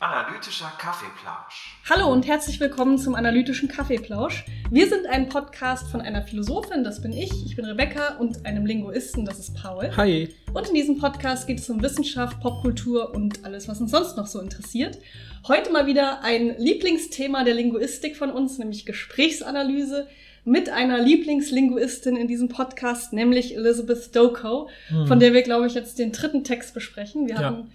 Analytischer Kaffeeplausch. Hallo und herzlich willkommen zum Analytischen Kaffeeplausch. Wir sind ein Podcast von einer Philosophin, das bin ich, ich bin Rebecca, und einem Linguisten, das ist Paul. Hi. Und in diesem Podcast geht es um Wissenschaft, Popkultur und alles, was uns sonst noch so interessiert. Heute mal wieder ein Lieblingsthema der Linguistik von uns, nämlich Gesprächsanalyse mit einer Lieblingslinguistin in diesem Podcast, nämlich Elizabeth Doko, Hm. von der wir, glaube ich, jetzt den dritten Text besprechen. Wir Ja. hatten,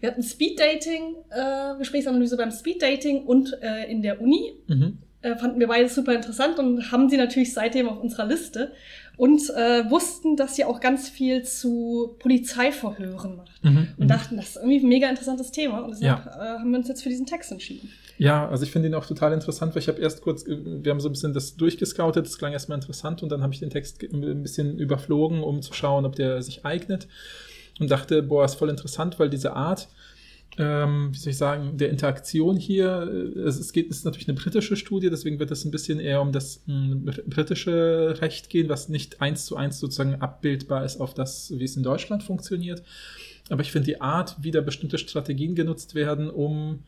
wir hatten Speed Dating, äh, Gesprächsanalyse beim Speed Dating und äh, in der Uni. Mhm. Äh, fanden wir beide super interessant und haben sie natürlich seitdem auf unserer Liste und äh, wussten, dass sie auch ganz viel zu Polizeiverhören macht. Mhm. Und dachten, das ist irgendwie ein mega interessantes Thema. Und deshalb Ja. äh, haben wir uns jetzt für diesen Text entschieden. Ja, also ich finde ihn auch total interessant, weil ich habe erst kurz, äh, wir haben so ein bisschen das durchgescoutet, das klang erstmal interessant und dann habe ich den Text ein bisschen überflogen, um zu schauen, ob der sich eignet und dachte, boah, ist voll interessant, weil diese Art, ähm, wie soll ich sagen, der Interaktion hier, äh, es, geht, es ist natürlich eine britische Studie, deswegen wird es ein bisschen eher um das br- britische Recht gehen, was nicht eins zu eins sozusagen abbildbar ist auf das, wie es in Deutschland funktioniert. Aber ich finde die Art, wie da bestimmte Strategien genutzt werden, um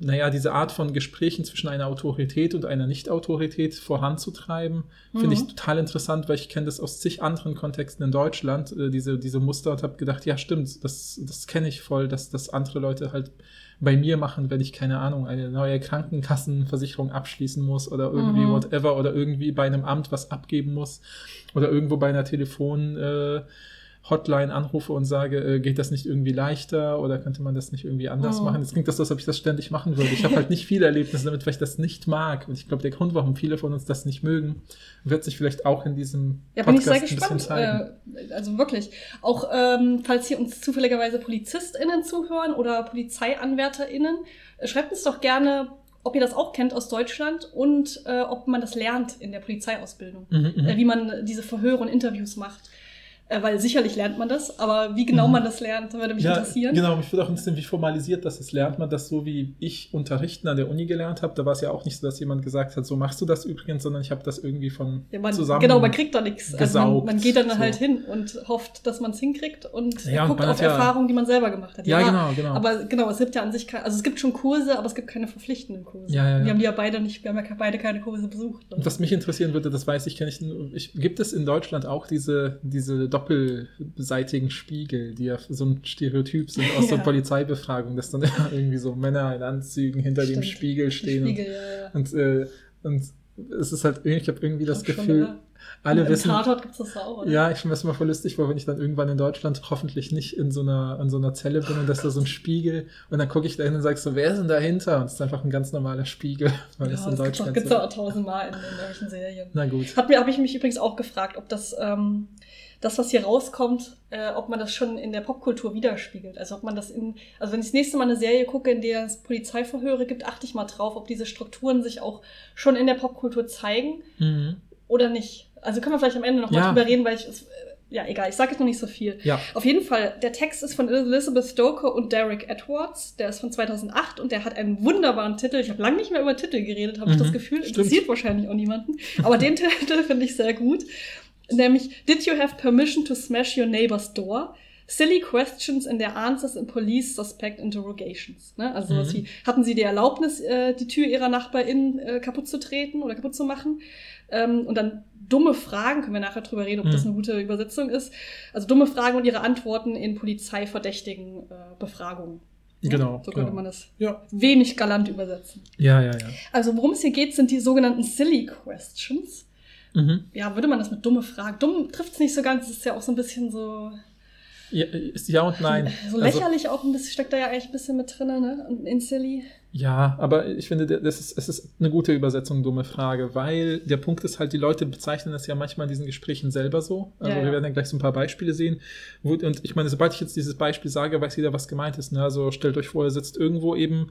naja, diese Art von Gesprächen zwischen einer Autorität und einer Nicht-Autorität voranzutreiben, finde ich Mhm. total interessant, weil ich kenne das aus zig anderen Kontexten in Deutschland, äh, diese, diese Muster und habe gedacht, ja stimmt, das, das kenne ich voll, dass das andere Leute halt bei mir machen, wenn ich, keine Ahnung, eine neue Krankenkassenversicherung abschließen muss oder irgendwie Mhm. whatever oder irgendwie bei einem Amt was abgeben muss oder irgendwo bei einer Telefon äh, Hotline anrufe und sage, äh, geht das nicht irgendwie leichter oder könnte man das nicht irgendwie anders Mhm. machen? Jetzt klingt das so, als ob ich das ständig machen würde. Ich habe halt nicht viele Erlebnisse damit, weil ich das nicht mag. Und ich glaube, der Grund, warum viele von uns das nicht mögen, wird sich vielleicht auch in diesem Ja, bin ich sehr ein bisschen gespannt. zeigen. Äh, also wirklich. Auch ähm, falls hier uns zufälligerweise PolizistInnen zuhören oder PolizeianwärterInnen, äh, schreibt uns doch gerne, ob ihr das auch kennt aus Deutschland und äh, ob man das lernt in der Polizeiausbildung. Mhm, mhm. Äh, wie man diese Verhöre und Interviews macht. Äh, weil sicherlich lernt man das, aber wie genau Mhm. man das lernt, würde mich ja, interessieren. Genau, mich würde auch interessieren, wie formalisiert das ist. Lernt man das so, wie ich unterrichten an der Uni gelernt habe? Da war es ja auch nicht so, dass jemand gesagt hat, so machst du das übrigens, sondern ich habe das irgendwie von Ja, man, zusammen. genau, man kriegt da nichts. Also man, man geht dann so. halt hin und hofft, dass man es hinkriegt und Ja, und guckt man auf ja- Erfahrungen, die man selber gemacht hat. Ja, genau, genau. Aber genau, es gibt ja an sich keine, also es gibt schon Kurse, aber es gibt keine verpflichtenden Kurse. Ja, ja, ja. Wir haben ja beide nicht, wir haben ja beide keine Kurse besucht. Und was mich interessieren würde, das weiß ich, kenne ich, ich, gibt es in Deutschland auch diese, diese doppelseitigen Spiegel, die ja so ein Stereotyp sind aus Ja. Polizeibefragungen, dass dann irgendwie so Männer in Anzügen hinter dem Stimmt. Spiegel Die stehen. Spiegel, ja, ja. Und, und, äh, und es ist halt, ich habe irgendwie das Auch schon, Gefühl, alle Im wissen, Tatort gibt's das auch, oder? ja, ich finde das immer voll lustig, weil wenn ich dann irgendwann in Deutschland hoffentlich nicht in so einer, in so einer Zelle bin und da ist da so ein Spiegel und dann gucke ich da hin und sage so, wer ist denn dahinter? Und es ist einfach ein ganz normaler Spiegel, weil Ja, es in das gibt's auch, Deutschland gibt's so. auch tausendmal in, in solchen Serien. Na gut. Hat mir, habe ich mich übrigens auch gefragt, ob das, ähm, das, was hier rauskommt, äh, ob man das schon in der Popkultur widerspiegelt. Also ob man das in, also wenn ich das nächste Mal eine Serie gucke, in der es Polizeiverhöre gibt, achte ich mal drauf, ob diese Strukturen sich auch schon in der Popkultur zeigen Mhm. oder nicht. Also können wir vielleicht am Ende noch mal Ja. drüber reden, weil ich es, äh, ja egal, ich sage jetzt noch nicht so viel. Ja. Auf jeden Fall, der Text ist von Elizabeth Stoker und Derek Edwards. Der ist von 2008 und der hat einen wunderbaren Titel. Ich habe lange nicht mehr über Titel geredet, habe ich Mhm, das Gefühl. stimmt. Interessiert wahrscheinlich auch niemanden. Aber den Titel finde ich sehr gut. Nämlich, Did you have permission to smash your neighbor's door? Silly questions and their answers in police suspect interrogations. Ne? Also Mhm. wie, hatten sie die Erlaubnis, äh, die Tür ihrer NachbarInnen äh, kaputt zu treten oder kaputt zu machen? Ähm, und dann dumme Fragen, können wir nachher drüber reden, ob das Mhm. eine gute Übersetzung ist. Also dumme Fragen und ihre Antworten in polizeiverdächtigen äh, Befragungen. Ja, Genau, So könnte genau. man das Ja. wenig galant übersetzen. Ja, ja, ja. Also worum es hier geht, sind die sogenannten Silly Questions. Mhm. Ja, würde man das mit dumme Fragen? Dumm trifft es nicht so ganz, es ist ja auch so ein bisschen so, ja. Ist ja und nein. so Also, lächerlich auch ein bisschen, steckt da ja eigentlich ein bisschen mit drin, ne? Und in Silly. ja, aber ich finde, das ist, es ist eine gute Übersetzung, dumme Frage, weil der Punkt ist halt, die Leute bezeichnen das ja manchmal in diesen Gesprächen selber so. Also Ja, ja. wir werden dann gleich so ein paar Beispiele sehen. Und ich meine, sobald ich jetzt dieses Beispiel sage, weiß jeder, was gemeint ist. Ne? Also stellt euch vor, ihr sitzt irgendwo eben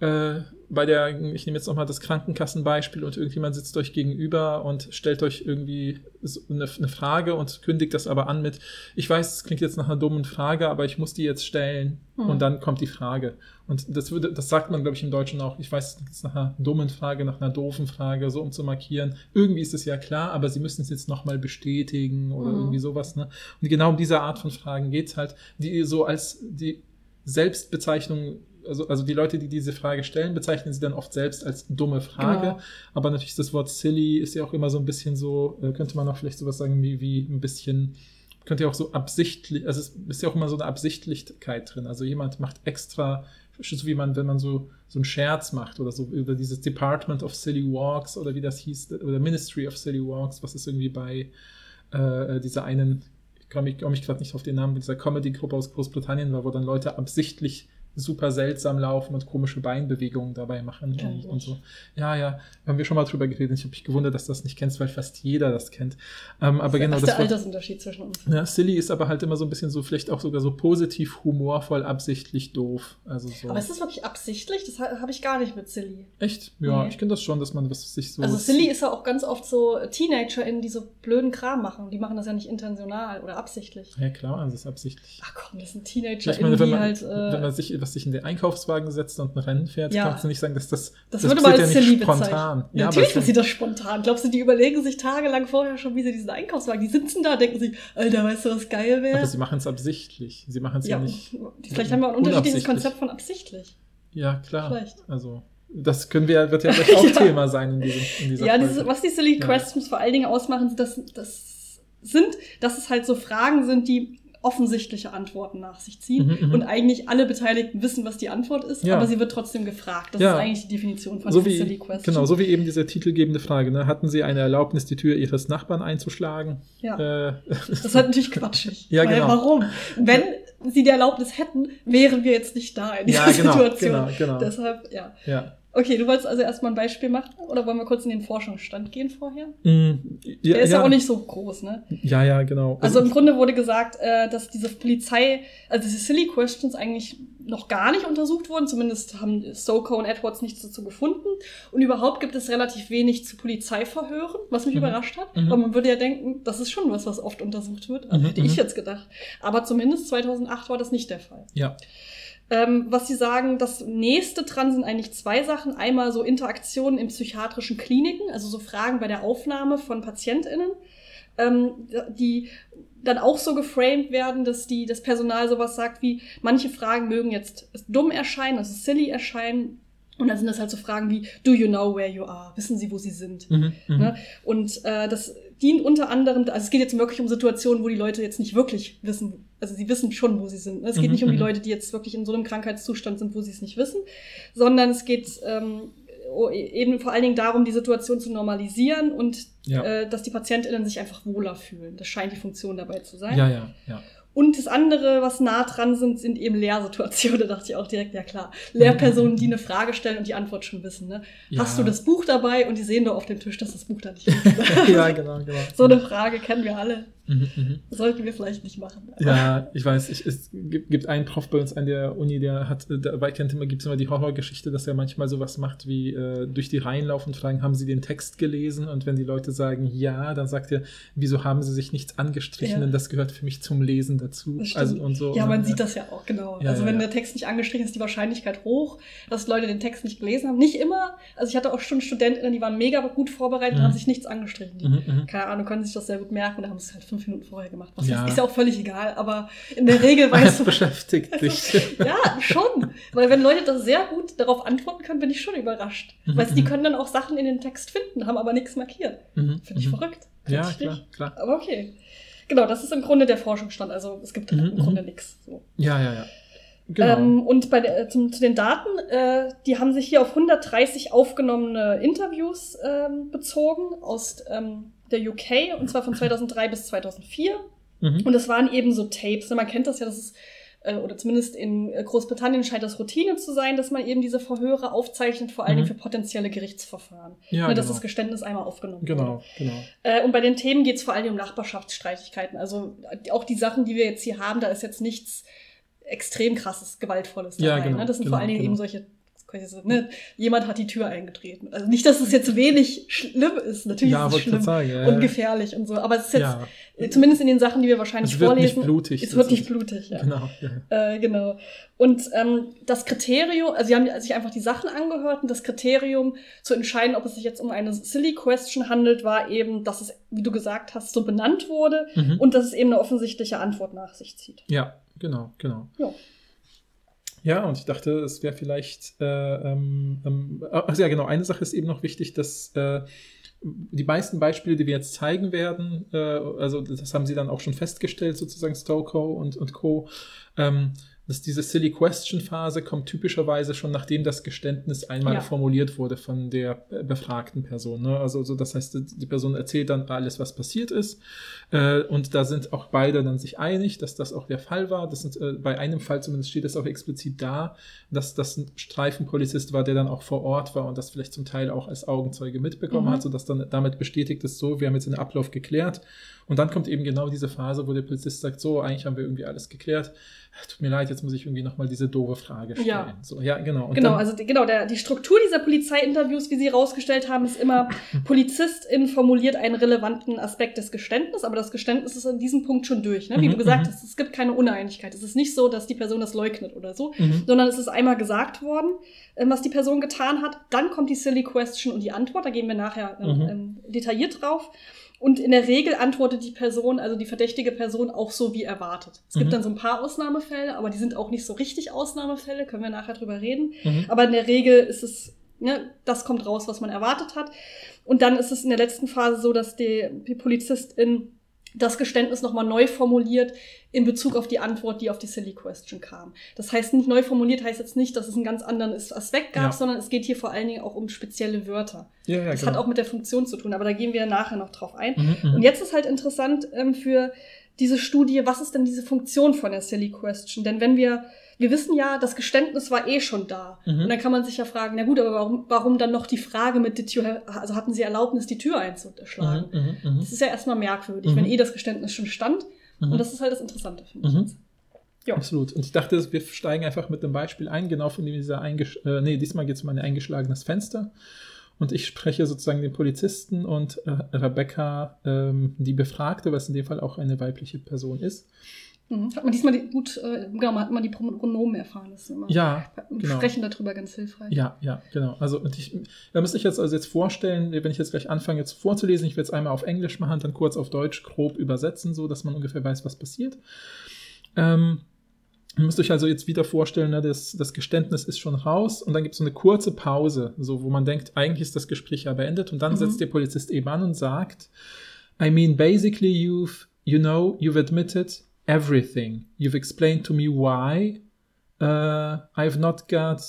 äh, bei der, ich nehme jetzt nochmal das Krankenkassenbeispiel und irgendjemand sitzt euch gegenüber und stellt euch irgendwie so eine, eine Frage und kündigt das aber an mit, ich weiß, es klingt jetzt nach einer dummen Frage, aber ich muss die jetzt stellen Hm. und dann kommt die Frage. Und das würde, das sagt man, glaube ich, im Deutschen auch, ich weiß, es klingt jetzt nach einer dummen Frage, nach einer doofen Frage, so um zu markieren. Irgendwie ist es ja klar, aber sie müssen es jetzt nochmal bestätigen oder Mhm. irgendwie sowas. Ne? Und genau um diese Art von Fragen geht's halt, die so als die Selbstbezeichnung, also, also die Leute, die diese Frage stellen, bezeichnen sie dann oft selbst als dumme Frage. Genau. Aber natürlich das Wort silly ist ja auch immer so ein bisschen so, äh, könnte man auch vielleicht sowas sagen wie, wie ein bisschen, könnte ja auch so absichtlich, also es ist ja auch immer so eine Absichtlichkeit drin. Also jemand macht extra, so wie man, wenn man so, so einen Scherz macht oder so über dieses Department of Silly Walks oder wie das hieß, oder Ministry of Silly Walks, was ist irgendwie bei äh, dieser einen, ich komme ich, komm ich gerade nicht auf den Namen, dieser Comedy-Gruppe aus Großbritannien war, wo dann Leute absichtlich super seltsam laufen und komische Beinbewegungen dabei machen Kenn und, und so. Ja, ja, haben wir schon mal drüber geredet. Ich habe mich gewundert, dass du das nicht kennst, weil fast jeder das kennt. Ähm, aber genau, das ist das der Altersunterschied zwischen uns. ja, silly ist aber halt immer so ein bisschen so, vielleicht auch sogar so positiv, humorvoll, absichtlich doof. Also so. Aber ist das wirklich absichtlich? Das ha- habe ich gar nicht mit Silly. Echt? Ja, Nee. ich kenne das schon, dass man was sich so. Also Silly ist ja auch ganz oft so TeenagerInnen, die so blöden Kram machen. Die machen das ja nicht intentional oder absichtlich. Ja, klar, also das ist absichtlich. Ach komm, das sind Ich TeenagerInnen, meine, wenn die man, halt. wenn Äh, man sich, was sich in den Einkaufswagen setzt und ein Rennen fährt, Ja. kannst du nicht sagen, dass das, das, würde man als ja nicht spontan. Ja, Natürlich passiert das spontan. Glaubst du, die überlegen sich tagelang vorher schon, wie sie diesen Einkaufswagen, die sitzen da, denken sich, Alter, weißt du, was geil wäre? aber sie machen es absichtlich. Sie machen es ja, ja, nicht. vielleicht haben wir ein unterschiedliches. Konzept von absichtlich. Ja, klar. Vielleicht. Also, das können wir, wird ja gleich auch Ja. Thema sein in, diesem, in dieser Ja, Folge. diese, was die Silly Ja. Questions vor allen Dingen ausmachen, das, das sind, dass es halt so Fragen sind, die offensichtliche Antworten nach sich ziehen Mhm, mhm. und eigentlich alle Beteiligten wissen, was die Antwort ist, Ja. aber sie wird trotzdem gefragt. Das Ja. ist eigentlich die Definition von so wie, Silly Question. genau, so wie eben diese titelgebende Frage. Ne? Hatten Sie eine Erlaubnis, die Tür Ihres Nachbarn einzuschlagen? ja. Äh, Das ist halt natürlich quatschig. Ja, genau. Warum? Wenn sie die Erlaubnis hätten, wären wir jetzt nicht da in dieser ja, genau, Situation. genau, genau. Deshalb, ja. ja. Okay, du wolltest also erstmal ein Beispiel machen oder wollen wir kurz in den Forschungsstand gehen vorher? Mm, ja, Der ist ja ja auch nicht so groß, ne? Ja, ja, genau. Also im Grunde wurde gesagt, äh, dass diese Polizei, also diese Silly Questions eigentlich noch gar nicht untersucht wurden. Zumindest haben Soko und Edwards nichts dazu gefunden. Und überhaupt gibt es relativ wenig zu Polizeiverhören, was mich Mhm. überrascht hat. Mhm. Weil man würde ja denken, das ist schon was, was oft untersucht wird. Also Mhm, hätte ich mhm. jetzt gedacht. Aber zumindest 2008 war das nicht der Fall. ja. Ähm, was sie sagen, das nächste dran sind eigentlich zwei Sachen. Einmal so Interaktionen in psychiatrischen Kliniken, also so Fragen bei der Aufnahme von PatientInnen, ähm, die dann auch so geframed werden, dass die, das Personal sowas sagt wie, manche Fragen mögen jetzt dumm erscheinen, also silly erscheinen. Und dann sind das halt so Fragen wie, do you know where you are? Wissen Sie, wo Sie sind? Mhm, mhm. Ne? Und äh, das dient unter anderem, also es geht jetzt wirklich um Situationen, wo die Leute jetzt nicht wirklich wissen, also sie wissen schon, wo sie sind. ne? Es geht Mhm, nicht um die mhm. Leute, die jetzt wirklich in so einem Krankheitszustand sind, wo sie es nicht wissen, sondern es geht ähm, eben vor allen Dingen darum, die Situation zu normalisieren und Ja. äh, dass die PatientInnen sich einfach wohler fühlen. Das scheint die Funktion dabei zu sein. Ja, ja, ja. Und das andere, was nah dran sind, sind eben Lehrsituationen. Da dachte ich auch direkt, ja klar. Lehrpersonen, die eine Frage stellen und die Antwort schon wissen. Ne? Ja. Hast du das Buch dabei? Und die sehen doch auf dem Tisch, dass das Buch da nicht ist. ja, genau, genau. So eine Frage kennen wir alle. Mhm, mhm. Sollten wir vielleicht nicht machen. Ja, ich weiß, ich, es gibt, gibt einen Prof bei uns an der Uni, der hat, äh, dabei kennt immer, gibt es immer die Horrorgeschichte, dass er manchmal sowas macht wie äh, durch die Reihen laufen und fragen, haben sie den Text gelesen? Und wenn die Leute sagen ja, dann sagt er, wieso haben sie sich nichts angestrichen? Ja. Denn das gehört für mich zum Lesen dazu. Also und so. Ja, man äh, sieht das ja auch, genau. Ja, also ja, wenn ja. der Text nicht angestrichen ist, ist die Wahrscheinlichkeit hoch, dass Leute den Text nicht gelesen haben. Nicht immer. Also ich hatte auch schon Studentinnen, die waren mega gut vorbereitet und Mhm. haben sich nichts angestrichen. Die, Mhm, mhm. keine Ahnung, können sich das sehr gut merken und haben es halt fünf Minuten vorher gemacht. Was Ja. ist, ja auch völlig egal, aber in der Regel weißt Das du. beschäftigt dich. ja, schon. Weil wenn Leute das sehr gut darauf antworten können, bin ich schon überrascht. Mhm, Weißt du, die mhm. können dann auch Sachen in den Text finden, haben aber nichts markiert. Mhm, Finde ich mhm. verrückt. Ja, Find ich klar, nicht. klar. Aber okay. Genau, das ist im Grunde der Forschungsstand. Also es gibt Mhm, im Grunde mhm. nichts. So. Ja, ja, ja. Genau. Ähm, und bei der, zum, zu den Daten, äh, die haben sich hier auf 130 aufgenommene Interviews ähm, bezogen aus ähm, der UK, und zwar von 2003 bis 2004. mhm. Und das waren eben so Tapes. Man kennt das ja, das ist, äh, oder zumindest in äh, Großbritannien scheint das Routine zu sein, dass man eben diese Verhöre aufzeichnet, vor allen Mhm. Dingen für potenzielle Gerichtsverfahren. ja, ne, dass genau. das Geständnis einmal aufgenommen wurde. Genau, genau. Äh, und bei den Themen geht es vor allem um Nachbarschaftsstreitigkeiten. Also auch die Sachen, die wir jetzt hier haben, da ist jetzt nichts extrem krasses, gewaltvolles Ja, dabei. genau, ne? Das sind genau, vor allen Dingen genau. eben solche ne, jemand hat die Tür eingetreten. Also nicht, dass es jetzt wenig schlimm ist. Natürlich Ja, ist es schlimm sagen, ja, und gefährlich und so. Aber es ist jetzt, Ja. äh, zumindest in den Sachen, die wir wahrscheinlich Es wird nicht vorlesen, blutig, es wird nicht blutig, ja. Genau. Äh, genau. Und ähm, das Kriterium, also sie haben sich einfach die Sachen angehört und das Kriterium zu entscheiden, ob es sich jetzt um eine Silly Question handelt, war eben, dass es, wie du gesagt hast, so benannt wurde Mhm. und dass es eben eine offensichtliche Antwort nach sich zieht. Ja, genau, genau. Ja. Ja, und ich dachte, es wäre vielleicht, äh, ähm, ähm, also ja, genau, eine Sache ist eben noch wichtig, dass äh, die meisten Beispiele, die wir jetzt zeigen werden, äh, also das haben sie dann auch schon festgestellt, sozusagen Stokoe und, und Co., ähm, dass diese Silly Question Phase kommt typischerweise schon nachdem das Geständnis einmal Ja. formuliert wurde von der befragten Person. Ne? Also so, das heißt, die Person erzählt dann alles, was passiert ist. Äh, und da sind auch beide dann sich einig, dass das auch der Fall war. Das sind, äh, bei einem Fall zumindest steht es auch explizit da, dass das ein Streifenpolizist war, der dann auch vor Ort war und das vielleicht zum Teil auch als Augenzeuge mitbekommen Mhm. hat, sodass dann damit bestätigt ist, so, wir haben jetzt den Ablauf geklärt. Und dann kommt eben genau diese Phase, wo der Polizist sagt, so, eigentlich haben wir irgendwie alles geklärt. Tut mir leid, jetzt muss ich irgendwie nochmal diese doofe Frage stellen. Ja. So, ja, genau. Und genau, dann, also die, genau, der, die Struktur dieser Polizeiinterviews, wie sie herausgestellt haben, ist immer, Polizistin formuliert einen relevanten Aspekt des Geständnisses, aber das Geständnis ist an diesem Punkt schon durch. Ne? Wie Mhm, du gesagt mhm. hast, es gibt keine Uneinigkeit. Es ist nicht so, dass die Person das leugnet oder so, Mhm. sondern es ist einmal gesagt worden, ähm, was die Person getan hat. Dann kommt die Silly Question und die Antwort. Da gehen wir nachher ähm, Mhm. ähm, detailliert drauf. Und in der Regel antwortet die Person, also die verdächtige Person, auch so wie erwartet. Es gibt Mhm. dann so ein paar Ausnahmefälle, aber die sind auch nicht so richtig Ausnahmefälle, können wir nachher drüber reden. Mhm. Aber in der Regel ist es, ne, das kommt raus, was man erwartet hat. Und dann ist es in der letzten Phase so, dass die, die Polizistin das Geständnis nochmal neu formuliert in Bezug auf die Antwort, die auf die Silly Question kam. Das heißt, nicht neu formuliert heißt jetzt nicht, dass es einen ganz anderen Aspekt gab, Ja. sondern es geht hier vor allen Dingen auch um spezielle Wörter. ja, ja, Das genau. hat auch mit der Funktion zu tun, aber da gehen wir nachher noch drauf ein. Mhm, mhm. Und jetzt ist halt interessant ähm, für diese Studie, was ist denn diese Funktion von der Silly Question? Denn wenn wir, wir wissen ja, das Geständnis war eh schon da. Mhm. Und dann kann man sich ja fragen, na gut, aber warum, warum dann noch die Frage mit die Tür, also hatten sie Erlaubnis, die Tür einzuschlagen? Mhm, mhm, mhm. Das ist ja erstmal merkwürdig, Mhm. wenn eh das Geständnis schon stand. Mhm. Und das ist halt das Interessante, finde ich jetzt. Ja. Absolut. Und ich dachte, wir steigen einfach mit einem Beispiel ein, genau von dieser eingesch äh, nee, diesmal geht es um ein eingeschlagenes Fenster. Und ich spreche sozusagen den Polizisten und äh, Rebecca, ähm, die Befragte, was in dem Fall auch eine weibliche Person ist. Mhm. Hat man diesmal die, gut, äh, genau, man hat mal die Pronomen erfahren. Das ist immer Ja, genau. Sprechen darüber ganz hilfreich. Ja, ja, genau. Also ich, da müsste ich jetzt also jetzt vorstellen, wenn ich jetzt gleich anfange jetzt vorzulesen, ich werde es einmal auf Englisch machen, dann kurz auf Deutsch grob übersetzen, so dass man ungefähr weiß, was passiert. Ähm, ihr müsst euch also jetzt wieder vorstellen, ne, das, das Geständnis ist schon raus und dann gibt es so eine kurze Pause, so wo man denkt, eigentlich ist das Gespräch ja beendet und dann Mhm. setzt der Polizist eben an und sagt, I mean, basically, you've, you know, you've admitted everything. You've explained to me why. Uh, I've not got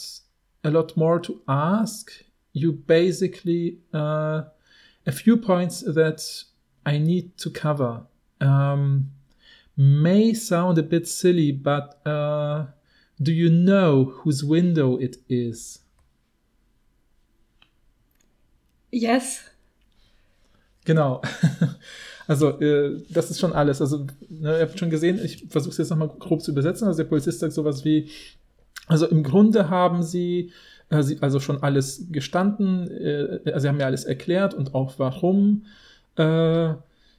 a lot more to ask. You basically, uh, a few points that I need to cover. Um, may sound a bit silly, but uh, do you know whose window it is? Yes. Genau. Also, äh, das ist schon alles. Also, ne, ihr habt schon gesehen, ich versuche es jetzt nochmal grob zu übersetzen. Also, der Polizist sagt sowas wie, also im Grunde haben sie, äh, sie also schon alles gestanden, äh, also sie haben mir alles erklärt und auch warum. Äh,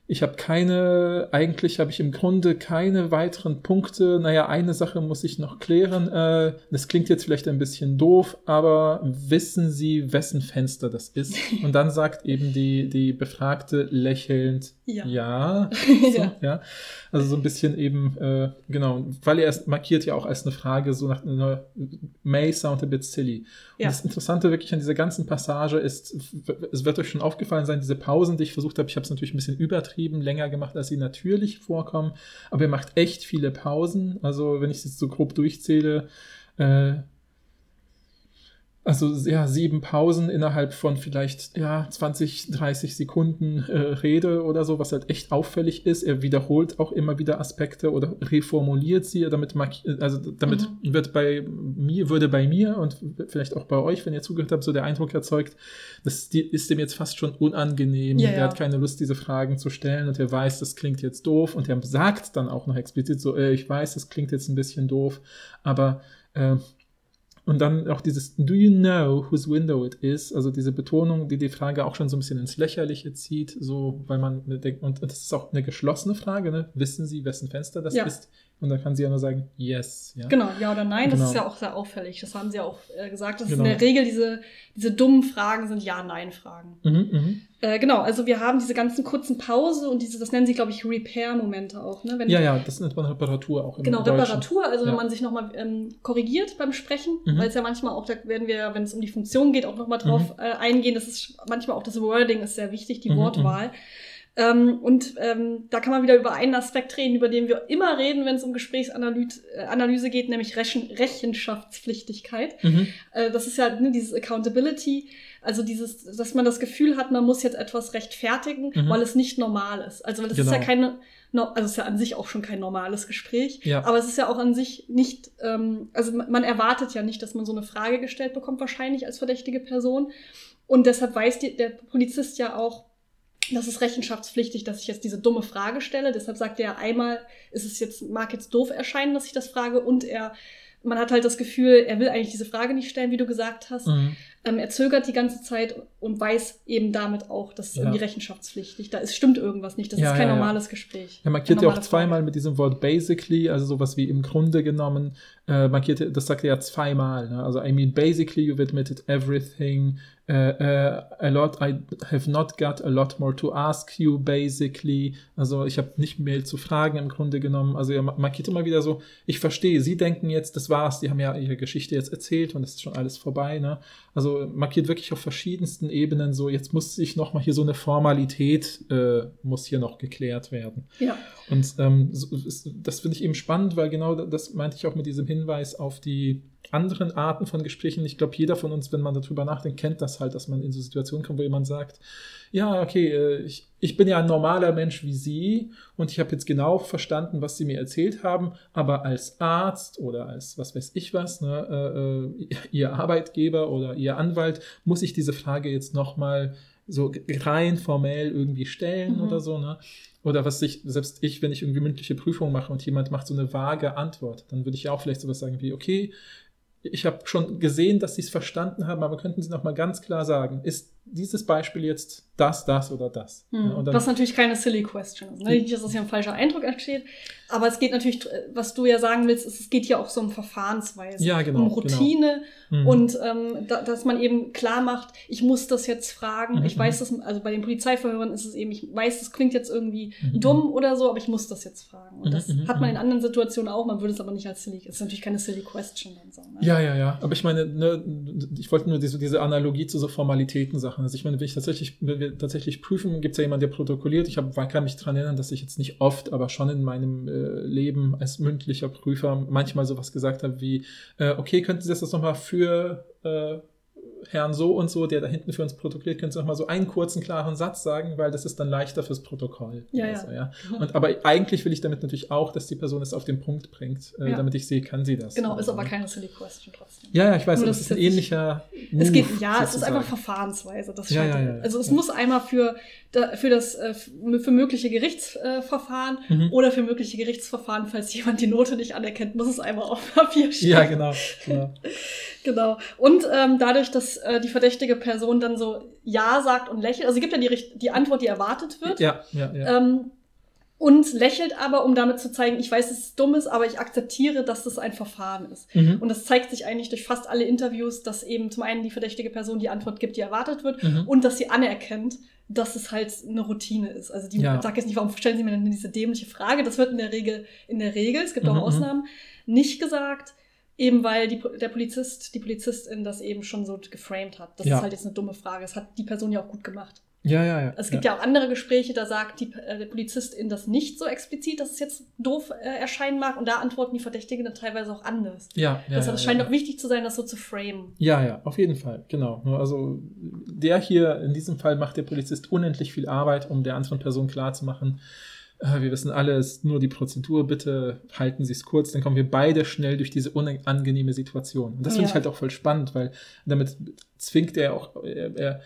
ich habe keine, eigentlich habe ich im Grunde keine weiteren Punkte. Naja, eine Sache muss ich noch klären. Äh, das klingt jetzt vielleicht ein bisschen doof, aber wissen Sie, wessen Fenster das ist? Und dann sagt eben die, die Befragte lächelnd, Ja. ja. So, Ja. ja. Also so ein bisschen eben, äh, genau, weil er es markiert ja auch als eine Frage, so nach einer may sound a bit silly. Und Ja. das Interessante wirklich an dieser ganzen Passage ist, es wird euch schon aufgefallen sein, diese Pausen, die ich versucht habe, ich habe es natürlich ein bisschen übertrieben, länger gemacht, als sie natürlich vorkommen, aber er macht echt viele Pausen. Also wenn ich es jetzt so grob durchzähle, äh, also ja, sieben Pausen innerhalb von vielleicht ja 20, 30 Sekunden äh, Rede oder so, was halt echt auffällig ist. Er wiederholt auch immer wieder Aspekte oder reformuliert sie, damit also damit wird bei mir würde bei mir und vielleicht auch bei euch, wenn ihr zugehört habt, so der Eindruck erzeugt, das ist dem jetzt fast schon unangenehm. Ja, er ja. hat keine Lust, diese Fragen zu stellen und er weiß, das klingt jetzt doof und er sagt dann auch noch explizit so, äh, ich weiß, das klingt jetzt ein bisschen doof, aber äh, Und dann auch dieses Do you know whose window it is? Also diese Betonung, die die Frage auch schon so ein bisschen ins Lächerliche zieht, so, weil man denkt, und das ist auch eine geschlossene Frage, ne? Wissen Sie, wessen Fenster das Ja. ist? Und dann kann sie ja nur sagen, yes. Ja? Genau, ja oder nein, das Genau. ist ja auch sehr auffällig. Das haben sie ja auch äh, gesagt, dass Genau. in der Regel diese, diese dummen Fragen sind Ja-Nein-Fragen. Mhm, mhm. Äh, genau, also wir haben diese ganzen kurzen Pause und diese, das nennen sie, glaube ich, Repair-Momente auch. Ne? Wenn Ja, ja, das nennt man Reparatur auch im Genau, Deutschen. Reparatur, also wenn Ja. man sich nochmal ähm, korrigiert beim Sprechen, Mhm. weil es ja manchmal auch, da werden wir, wenn es um die Funktion geht, auch nochmal drauf äh, eingehen. Das ist manchmal auch das Wording ist sehr wichtig, die Mhm, Wortwahl. Ähm, und ähm, da kann man wieder über einen Aspekt reden, über den wir immer reden, wenn es um Gesprächsanalyse äh, geht, nämlich Rechen Rechenschaftspflichtigkeit. Mhm. Äh, das ist ja ne, dieses Accountability, also dieses, dass man das Gefühl hat, man muss jetzt etwas rechtfertigen, Mhm. weil es nicht normal ist. Also das ist Genau. ja keine, no, also es ist ja an sich auch schon kein normales Gespräch, Ja. aber es ist ja auch an sich nicht, ähm, also man man erwartet ja nicht, dass man so eine Frage gestellt bekommt, wahrscheinlich als verdächtige Person. Und deshalb weiß die, der Polizist ja auch, das ist rechenschaftspflichtig, dass ich jetzt diese dumme Frage stelle. Deshalb sagt er einmal, ist es jetzt, mag jetzt doof erscheinen, dass ich das frage, und er, man hat halt das Gefühl, er will eigentlich diese Frage nicht stellen, wie du gesagt hast. Mhm. Ähm, er zögert die ganze Zeit und weiß eben damit auch, das ist Ja. irgendwie rechenschaftspflichtig. Da ist, stimmt irgendwas nicht. Das Ja, ist kein ja, normales Gespräch. Er markiert ja auch zweimal mit diesem Wort basically, also sowas wie im Grunde genommen, äh, markiert, er- das sagt er ja zweimal. Ne? Also, I mean, basically, you've admitted everything. Uh, uh, a lot, I have not got a lot more to ask you, basically. Also, ich habe nicht mehr zu fragen im Grunde genommen. Also, er ma- markiert immer wieder so, ich verstehe, Sie denken jetzt, das war's, die haben ja ihre Geschichte jetzt erzählt und es ist schon alles vorbei. Ne? Also, markiert wirklich auf verschiedensten Ebenen so, jetzt muss ich noch mal hier so eine Formalität, äh, muss hier noch geklärt werden. Ja. Und ähm, das finde ich eben spannend, weil genau das meinte ich auch mit diesem Hinweis auf die anderen Arten von Gesprächen. Ich glaube, jeder von uns, wenn man darüber nachdenkt, kennt das halt, dass man in so Situationen kommt, wo jemand sagt, ja, okay, äh, ich, ich bin ja ein normaler Mensch wie Sie und ich habe jetzt genau verstanden, was Sie mir erzählt haben, aber als Arzt oder als was weiß ich was, ne, äh, äh, Ihr Arbeitgeber oder Ihr Anwalt, muss ich diese Frage jetzt nochmal so rein formell irgendwie stellen Mhm. oder so, ne? Oder was ich, selbst ich, wenn ich irgendwie mündliche Prüfung mache und jemand macht so eine vage Antwort, dann würde ich ja auch vielleicht sowas sagen wie, okay, ich habe schon gesehen, dass Sie es verstanden haben, aber könnten Sie noch mal ganz klar sagen, ist dieses Beispiel jetzt das, das oder das? Hm. Dann, Was natürlich keine silly question ist. Ne? Nicht, dass das hier ein falscher Eindruck entsteht. Aber es geht natürlich, äh, was du ja sagen willst, ist, es geht hier auch so um Verfahrensweise. Ja, genau, Um Routine Mhm. und ähm, da, dass man eben klar macht, ich muss das jetzt fragen. Mhm, Ich weiß das, also bei den Polizeiverhörern ist es eben, ich weiß, das klingt jetzt irgendwie Mhm. dumm oder so, aber ich muss das jetzt fragen. Und Mhm, das mhm, hat man mhm. in anderen Situationen auch, man würde es aber nicht als silly, es ist natürlich keine silly question dann so. Ne? Ja, ja, ja. Aber ich meine, ne, ich wollte nur diese, diese Analogie zu so Formalitäten-Sachen. Also ich meine, wenn ich tatsächlich, wenn wir tatsächlich prüfen, gibt es ja jemanden, der protokolliert. Ich hab, kann mich daran erinnern, dass ich jetzt nicht oft, aber schon in meinem äh, Leben als mündlicher Prüfer manchmal sowas gesagt habe wie, äh, okay, könnten Sie das nochmal für äh, Herrn so und so, der da hinten für uns protokolliert, können Sie noch mal so einen kurzen, klaren Satz sagen, weil das ist dann leichter fürs Protokoll. Ja, Also, ja. ja. Und, aber eigentlich will ich damit natürlich auch, dass die Person es auf den Punkt bringt, äh, Ja. damit ich sehe, kann sie das. Genau, ist Also, aber ne? keine silly question trotzdem. Ja, ja, ich weiß, Nur, das es ist ein ähnlicher. Es geht, Move, ja, es ist sozusagen. einfach Verfahrensweise. Das Ja, ja, ja, also es muss einmal für, für das äh, für mögliche Gerichtsverfahren Mhm. oder für mögliche Gerichtsverfahren, falls jemand die Note nicht anerkennt, muss es einmal auf Papier stehen. Ja, genau. genau. Genau. Und ähm, dadurch, dass äh, die verdächtige Person dann so Ja sagt und lächelt, also sie gibt ja die, die Antwort, die erwartet wird. Ja, ja, ja. Ähm, und lächelt aber, um damit zu zeigen, ich weiß, dass es dumm ist, aber ich akzeptiere, dass das ein Verfahren ist. Mhm. Und das zeigt sich eigentlich durch fast alle Interviews, dass eben zum einen die verdächtige Person die Antwort gibt, die erwartet wird, Mhm. und dass sie anerkennt, dass es halt eine Routine ist. Also die Ja. sagt jetzt nicht, warum stellen Sie mir denn diese dämliche Frage? Das wird in der Regel, in der Regel, es gibt Mhm, auch mhm. Ausnahmen, nicht gesagt, eben weil die, der Polizist, die Polizistin das eben schon so geframed hat. Das Ja. ist halt jetzt eine dumme Frage. Das hat die Person ja auch gut gemacht. ja, ja, ja. Es gibt ja, auch andere Gespräche, da sagt die, äh, der Polizistin das nicht so explizit, dass es jetzt doof äh, erscheinen mag und da antworten die Verdächtigen dann teilweise auch anders. Ja, ja, Deshalb ja, scheint ja. auch wichtig zu sein, das so zu framen. Ja, ja, auf jeden Fall, genau. Also der hier, in diesem Fall macht der Polizist unendlich viel Arbeit, um der anderen Person klarzumachen, äh, wir wissen alle, es ist nur die Prozedur, bitte halten Sie es kurz, dann kommen wir beide schnell durch diese unangenehme Situation. Und das finde Ja. ich halt auch voll spannend, weil damit zwingt er auch, er, er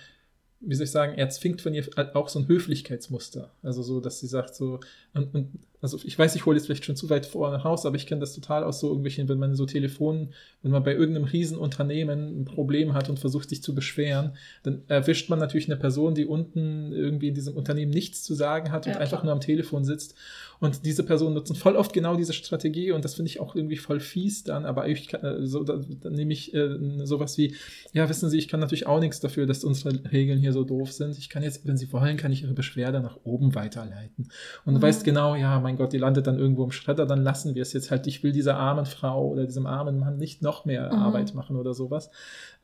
wie soll ich sagen, er zwingt von ihr auch so ein Höflichkeitsmuster. Also so, dass sie sagt so, und, und also ich weiß, ich hole jetzt vielleicht schon zu weit vor nach Haus, aber ich kenne das total aus so irgendwelchen, wenn man so Telefon, wenn man bei irgendeinem Riesenunternehmen ein Problem hat und versucht sich zu beschweren, dann erwischt man natürlich eine Person, die unten irgendwie in diesem Unternehmen nichts zu sagen hat und Ja, einfach klar. nur am Telefon sitzt. Und diese Personen nutzen voll oft genau diese Strategie und das finde ich auch irgendwie voll fies dann, aber ich kann, äh, so, da, dann nehme ich äh, sowas wie, ja, wissen Sie, ich kann natürlich auch nichts dafür, dass unsere Regeln hier so doof sind. Ich kann jetzt, wenn Sie wollen, kann ich Ihre Beschwerde nach oben weiterleiten. Und du Mhm. weißt genau, ja, mein Gott, die landet dann irgendwo im Schredder, dann lassen wir es jetzt halt. Ich will dieser armen Frau oder diesem armen Mann nicht noch mehr Mhm. Arbeit machen oder sowas.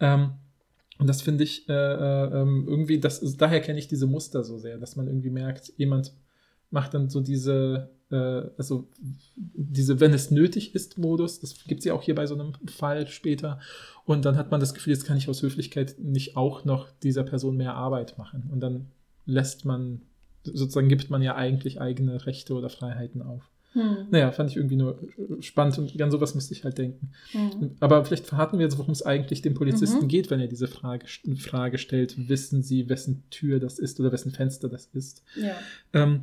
Ähm, und das finde ich äh, äh, ähm, irgendwie, das ist, daher kenne ich diese Muster so sehr, dass man irgendwie merkt, jemand macht dann so diese, äh, also diese, wenn es nötig ist, Modus. Das gibt es ja auch hier bei so einem Fall später. Und dann hat man das Gefühl, jetzt kann ich aus Höflichkeit nicht auch noch dieser Person mehr Arbeit machen. Und dann lässt man, sozusagen gibt man ja eigentlich eigene Rechte oder Freiheiten auf. Hm. Naja, fand ich irgendwie nur äh, spannend und an sowas musste ich halt denken. Hm. Aber vielleicht verraten wir jetzt, worum es eigentlich dem Polizisten Mhm. geht, wenn er diese Frage, Frage stellt. Wissen Sie, wessen Tür das ist oder wessen Fenster das ist? Ja. Ähm,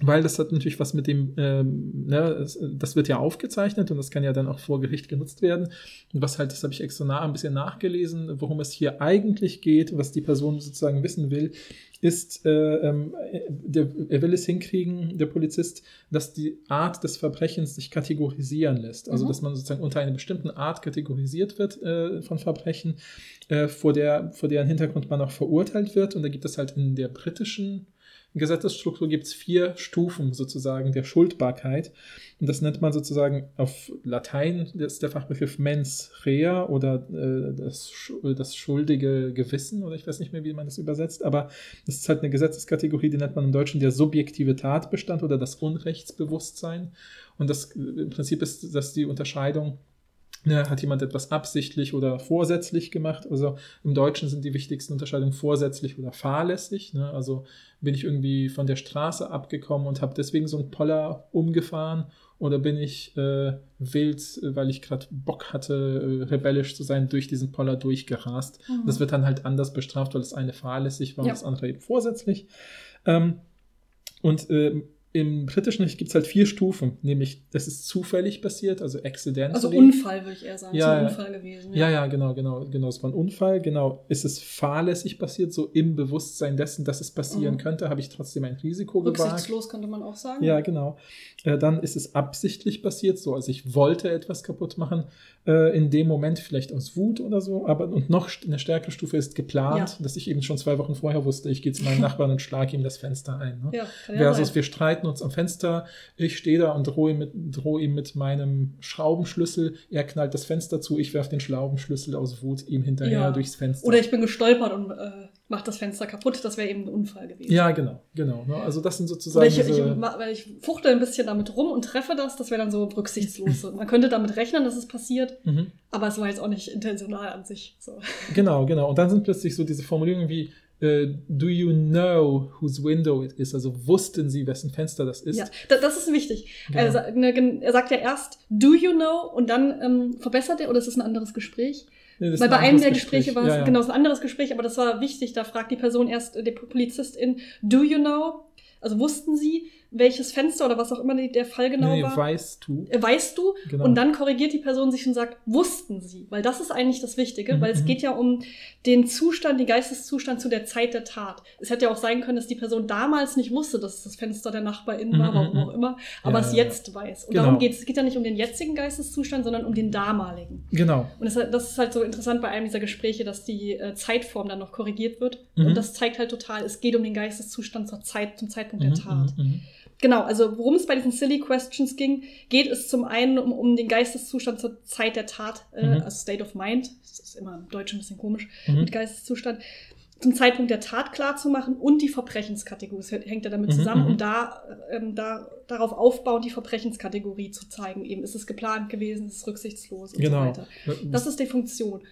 weil das hat natürlich was mit dem, ähm, ne, das wird ja aufgezeichnet und das kann ja dann auch vor Gericht genutzt werden. Und was halt, das habe ich extra nah, ein bisschen nachgelesen, worum es hier eigentlich geht, was die Person sozusagen wissen will, ist, äh, ähm, der, er will es hinkriegen, der Polizist, dass die Art des Verbrechens sich kategorisieren lässt. Also, Mhm. dass man sozusagen unter einer bestimmten Art kategorisiert wird äh, von Verbrechen, äh, vor, der, vor deren Hintergrund man auch verurteilt wird. Und da gibt es halt in der britischen Gesetzesstruktur gibt es vier Stufen sozusagen der Schuldbarkeit. Und das nennt man sozusagen auf Latein, das ist der Fachbegriff mens rea oder äh, das, das schuldige Gewissen oder ich weiß nicht mehr, wie man das übersetzt, aber das ist halt eine Gesetzeskategorie, die nennt man im Deutschen der subjektive Tatbestand oder das Unrechtsbewusstsein. Und das äh, im Prinzip ist das die Unterscheidung Ne, hat jemand etwas absichtlich oder vorsätzlich gemacht? Also im Deutschen sind die wichtigsten Unterscheidungen vorsätzlich oder fahrlässig. Ne? Also bin ich irgendwie von der Straße abgekommen und habe deswegen so einen Poller umgefahren oder bin ich äh, wild, äh, weil ich gerade Bock hatte, äh, rebellisch zu sein, durch diesen Poller durchgerast. Mhm. Das wird dann halt anders bestraft, weil das eine fahrlässig war Ja. und das andere eben vorsätzlich. Ähm, und ähm, im britischen Recht gibt es halt vier Stufen, nämlich das ist zufällig passiert, also accidentally. Also Unfall, würde ich eher sagen. Ja, ja. Unfall gewesen. Ja, ja, genau, genau, genau. Es war ein Unfall, genau. Ist es fahrlässig passiert, so im Bewusstsein dessen, dass es passieren Mhm. könnte, habe ich trotzdem ein Risiko gewagt. Rücksichtslos könnte man auch sagen. Ja, genau. Äh, dann ist es absichtlich passiert, so also ich wollte etwas kaputt machen, äh, in dem Moment vielleicht aus Wut oder so, aber und noch eine stärkere Stufe ist geplant, Ja. dass ich eben schon zwei Wochen vorher wusste, ich gehe zu meinem Nachbarn und schlage ihm das Fenster ein. Ne? Ja, ja Versus wir streiten uns am Fenster, ich stehe da und drohe ihm, mit, drohe ihm mit meinem Schraubenschlüssel, er knallt das Fenster zu, ich werfe den Schraubenschlüssel aus Wut ihm hinterher Ja. durchs Fenster. Oder ich bin gestolpert und äh, mach das Fenster kaputt. Das wäre eben ein Unfall gewesen. ja, genau, genau. Ne? Also das sind Oder sozusagen ich, ich, diese, weil ich fuchtel ein bisschen damit rum und treffe das, das wäre dann so rücksichtslos. Man könnte damit rechnen, dass es passiert, mhm. aber es war jetzt auch nicht intentional an sich. So. Genau, genau. Und dann sind plötzlich so diese Formulierungen wie Do you know whose window it is? Also wussten sie, wessen Fenster das ist? Ja, da, das ist wichtig. Genau. Er, ne, er sagt ja erst, do you know? Und dann ähm, verbessert er, oder ist es ein anderes Gespräch? Nee, Weil ein bei einem der Gespräch. Gespräche war es ja, ja. genau es ein anderes Gespräch, aber das war wichtig. Da fragt die Person erst, äh, der Polizistin, do you know? Also wussten sie, welches Fenster oder was auch immer der Fall genau nee, war? weißt du. Äh, Weißt du? Genau. Und dann korrigiert die Person sich und sagt, wussten sie? Weil das ist eigentlich das Wichtige, Mhm, weil es mhm. geht ja um den Zustand, den Geisteszustand zu der Zeit der Tat. Es hätte ja auch sein können, dass die Person damals nicht wusste, dass das Fenster der Nachbarin war, Mhm, warum mhm. auch immer, aber Ja, es ja, ja. jetzt weiß. Und Genau. darum geht es. Es geht ja nicht um den jetzigen Geisteszustand, sondern um den damaligen. Genau. Und das, das ist halt so interessant bei einem dieser Gespräche, dass die äh, Zeitform dann noch korrigiert wird. Mhm. Und das zeigt halt total, es geht um den Geisteszustand zur Zeit, zum Zeitpunkt Mhm, der Tat. Genau, also worum es bei diesen Silly Questions ging, geht es zum einen um, um den Geisteszustand zur Zeit der Tat, äh, Mhm. also State of Mind, das ist immer im Deutschen ein bisschen komisch, Mhm. mit Geisteszustand, zum Zeitpunkt der Tat klarzumachen und die Verbrechenskategorie. Das hängt ja damit Mhm, zusammen, mhm. um da, ähm, da darauf aufbauend die Verbrechenskategorie zu zeigen. Eben ist es geplant gewesen, ist es rücksichtslos und Genau. so weiter. Das ist die Funktion.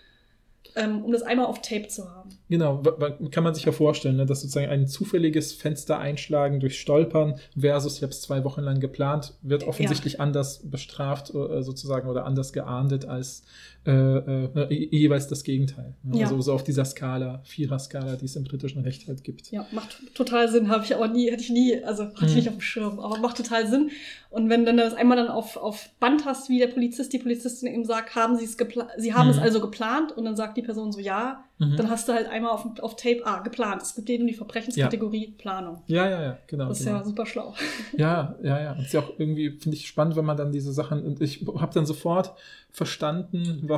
Ähm, um das einmal auf Tape zu haben. Genau, kann man sich ja vorstellen, ne, dass sozusagen ein zufälliges Fenster einschlagen durch Stolpern versus, ich habe es zwei Wochen lang geplant, wird offensichtlich ja. anders bestraft äh, sozusagen oder anders geahndet als äh, äh, jeweils das Gegenteil. Ja. Also so auf dieser Skala, Vierer-Skala, die es im britischen Recht halt gibt. Ja, macht total Sinn, habe ich aber nie, hätte ich nie, also hatte ich hm. nicht auf dem Schirm, aber macht total Sinn. Und wenn dann das einmal dann auf, auf Band hast, wie der Polizist, die Polizistin eben sagt, haben sie es geplant, sie haben hm. es also geplant und dann sagt die Person so ja, mhm. dann hast du halt einmal auf, auf Tape, ah, geplant. Es gibt eben die Verbrechenskategorie ja. Planung. Ja, ja, ja, genau. Das ist genau. ja super schlau. Ja, ja, ja. Und ist ja auch irgendwie, finde ich, spannend, wenn man dann diese Sachen, und ich habe dann sofort verstanden,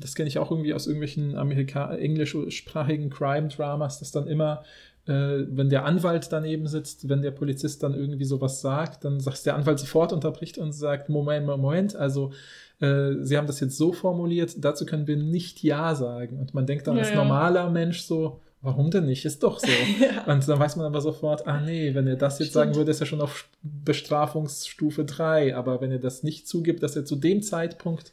das kenne ich auch irgendwie aus irgendwelchen Amerika englischsprachigen Crime-Dramas, dass dann immer äh, wenn der Anwalt daneben sitzt, wenn der Polizist dann irgendwie sowas sagt, dann sagt der Anwalt sofort unterbricht und sagt, Moment, Moment, also äh, Sie haben das jetzt so formuliert, dazu können wir nicht Ja sagen. Und man denkt dann ja, als normaler Mensch so, warum denn nicht? Ist doch so. ja. Und dann weiß man aber sofort, ah nee, wenn er das jetzt Stimmt. sagen würde, ist er schon auf Bestrafungsstufe 3. Aber wenn er das nicht zugibt, dass er zu dem Zeitpunkt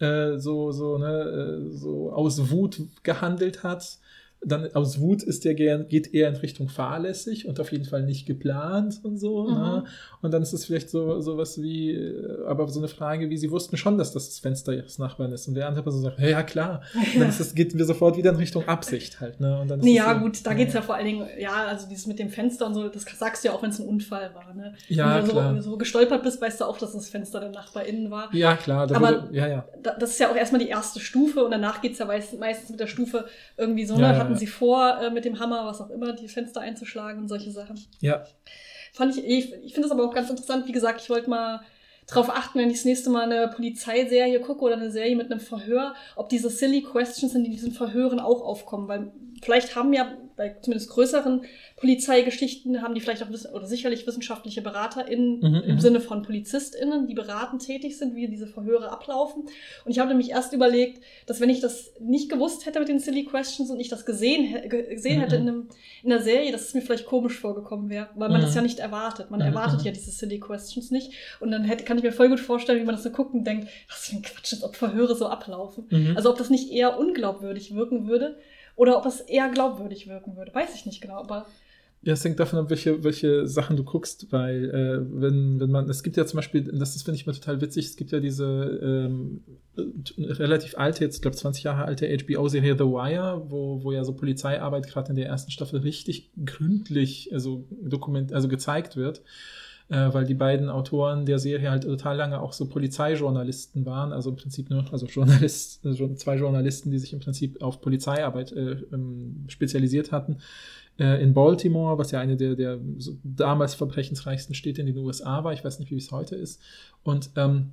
äh, so, so, ne, äh, so aus Wut gehandelt hat, dann aus Wut ist der geht eher in Richtung fahrlässig und auf jeden Fall nicht geplant und so. Mhm. Ne? Und dann ist es vielleicht so sowas wie, äh, aber so eine Frage, wie sie wussten schon, dass das das Fenster ihres Nachbarn ist. Und der andere Person sagt, ja klar. Und dann ist es, geht wir sofort wieder in Richtung Absicht halt. Ne? Und dann nee, ja, so, gut, da ja. geht es ja vor allen Dingen, ja, also dieses mit dem Fenster und so, das sagst du ja auch, wenn es ein Unfall war. Ne? Ja, wenn du klar. So, so gestolpert bist, weißt du auch, dass das Fenster der NachbarInnen war. Ja, klar. aber würde, ja, ja. das ist ja auch erstmal die erste Stufe und danach geht es ja meistens, meistens mit der Stufe irgendwie so, ne, ja, hatten sie vor, äh, mit dem Hammer, was auch immer, die Fenster einzuschlagen und solche Sachen. Ja. Fand ich, ich, ich finde das aber auch ganz interessant. Wie gesagt, ich wollte mal drauf achten, wenn ich das nächste Mal eine Polizeiserie gucke oder eine Serie mit einem Verhör, ob diese silly questions in diesen Verhören auch aufkommen, weil vielleicht haben ja bei zumindest größeren Polizeigeschichten haben die vielleicht auch oder sicherlich wissenschaftliche BeraterInnen mhm, im mhm. Sinne von PolizistInnen, die beratend tätig sind, wie diese Verhöre ablaufen. Und ich habe nämlich erst überlegt, dass wenn ich das nicht gewusst hätte mit den Silly Questions und ich das gesehen, gesehen hätte in, mhm. einem, in der Serie, dass es mir vielleicht komisch vorgekommen wäre, weil man mhm. das ja nicht erwartet. Man erwartet ja diese Silly Questions nicht. Und dann hätte, kann ich mir voll gut vorstellen, wie man das so guckt und denkt, was für ein Quatsch ist, ob Verhöre so ablaufen. Also ob das nicht eher unglaubwürdig wirken würde oder ob es eher glaubwürdig wirken würde. Weiß ich nicht genau, aber ja, es hängt davon ab, welche, welche Sachen du guckst, weil äh, wenn, wenn man, es gibt ja zum Beispiel, das ist, finde ich mal total witzig, es gibt ja diese ähm, relativ alte, jetzt glaube 20 Jahre alte HBO-Serie The Wire, wo, wo ja so Polizeiarbeit gerade in der ersten Staffel richtig gründlich also, dokument, also gezeigt wird. Äh, weil die beiden Autoren der Serie halt total lange auch so Polizeijournalisten waren, also im Prinzip nur, also Journalisten, zwei Journalisten, die sich im Prinzip auf Polizeiarbeit äh, ähm, spezialisiert hatten äh, in Baltimore, was ja eine der, der damals verbrechensreichsten Städte in den USA war. Ich weiß nicht, wie es heute ist. Und ähm,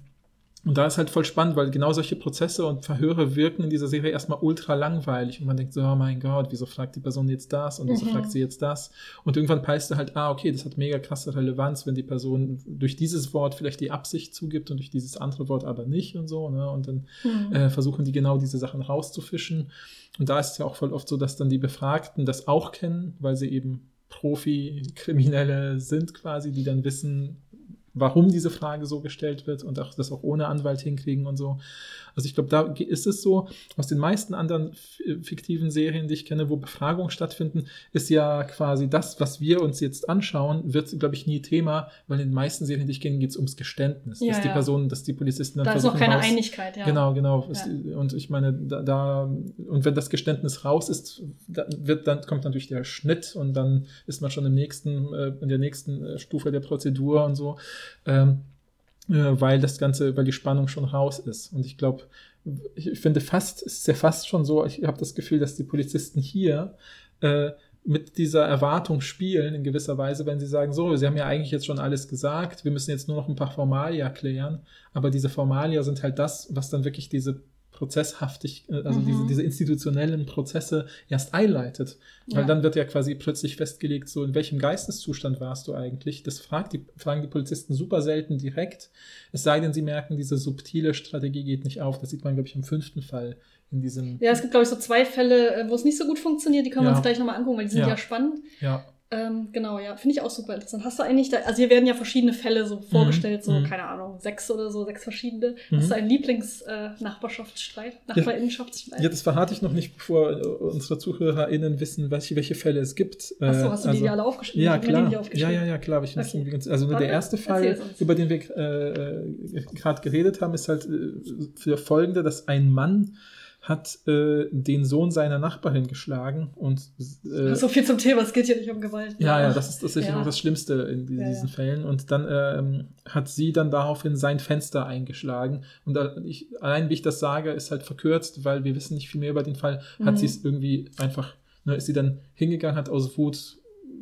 und da ist halt voll spannend, weil genau solche Prozesse und Verhöre wirken in dieser Serie erstmal ultra langweilig und man denkt so, oh mein Gott, wieso fragt die Person jetzt das und wieso mhm. fragt sie jetzt das? Und irgendwann peilst du halt, ah, okay, das hat mega krasse Relevanz, wenn die Person durch dieses Wort vielleicht die Absicht zugibt und durch dieses andere Wort aber nicht und so, ne? Und dann mhm. äh, versuchen die genau diese Sachen rauszufischen. Und da ist es ja auch voll oft so, dass dann die Befragten das auch kennen, weil sie eben Profi-Kriminelle sind quasi, die dann wissen, warum diese Frage so gestellt wird und auch das auch ohne Anwalt hinkriegen und so. Also ich glaube, da ist es so, aus den meisten anderen fiktiven Serien, die ich kenne, wo Befragungen stattfinden, ist ja quasi das, was wir uns jetzt anschauen, wird, glaube ich, nie Thema, weil in den meisten Serien, die ich kenne, geht es ums Geständnis. Ja, dass die ja. Person, dass die Polizisten dann Da ist auch keine raus, Einigkeit, ja. Genau, genau. Ja. Und ich meine, da, da, und wenn das Geständnis raus ist, dann, wird, dann kommt natürlich der Schnitt und dann ist man schon im nächsten, äh, in der nächsten äh, Stufe der Prozedur und so ähm, äh, weil das Ganze, weil die Spannung schon raus ist. Und ich glaube, ich finde fast, es ist ja fast schon so, ich habe das Gefühl, dass die Polizisten hier äh, mit dieser Erwartung spielen, in gewisser Weise, wenn sie sagen, so, sie haben ja eigentlich jetzt schon alles gesagt, wir müssen jetzt nur noch ein paar Formalia klären, aber diese Formalia sind halt das, was dann wirklich diese prozesshaftig, äh, also mhm. diese, diese institutionellen Prozesse erst einleitet. Weil ja. dann wird ja quasi plötzlich festgelegt, so in welchem Geisteszustand warst du eigentlich. Das fragt die, fragen die Polizisten super selten direkt. Es sei denn, sie merken, diese subtile Strategie geht nicht auf. Das sieht man, glaube ich, im fünften Fall in diesem. Ja, es gibt, glaube ich, so zwei Fälle, äh, wo es nicht so gut funktioniert. Die können wir uns gleich nochmal angucken, weil die sind ja, ja spannend. Ja. Ähm, genau, ja. Finde ich auch super interessant. Hast du eigentlich, da, also hier werden ja verschiedene Fälle so vorgestellt, so, mhm. keine Ahnung, sechs oder so, sechs verschiedene. Mhm. Hast du einen Lieblings-Nachbarschaftsstreit, Nachbarinnenschaftsstreit? Ja, das verrate ich noch nicht, bevor äh, unsere ZuhörerInnen wissen, welche, welche Fälle es gibt. Achso, hast du Äh, die alle aufgeschrieben? Ja, klar. Ja, ja, ja, klar. Ich Okay. ganz, also Dann der erste Fall, über den wir äh, gerade geredet haben, ist halt äh, für folgende, dass ein Mann hat äh, den Sohn seiner Nachbarin geschlagen und äh, So viel zum Thema, es geht hier nicht um Gewalt. ja, ja, das ist tatsächlich Ja. das Schlimmste in diesen, Ja, ja. Fällen. Und dann ähm, hat sie dann daraufhin sein Fenster eingeschlagen. Und ich, allein wie ich das sage, ist halt verkürzt, weil wir wissen nicht viel mehr über den Fall. Hat Mhm. sie es irgendwie einfach, ne, ist sie dann hingegangen, hat aus Wut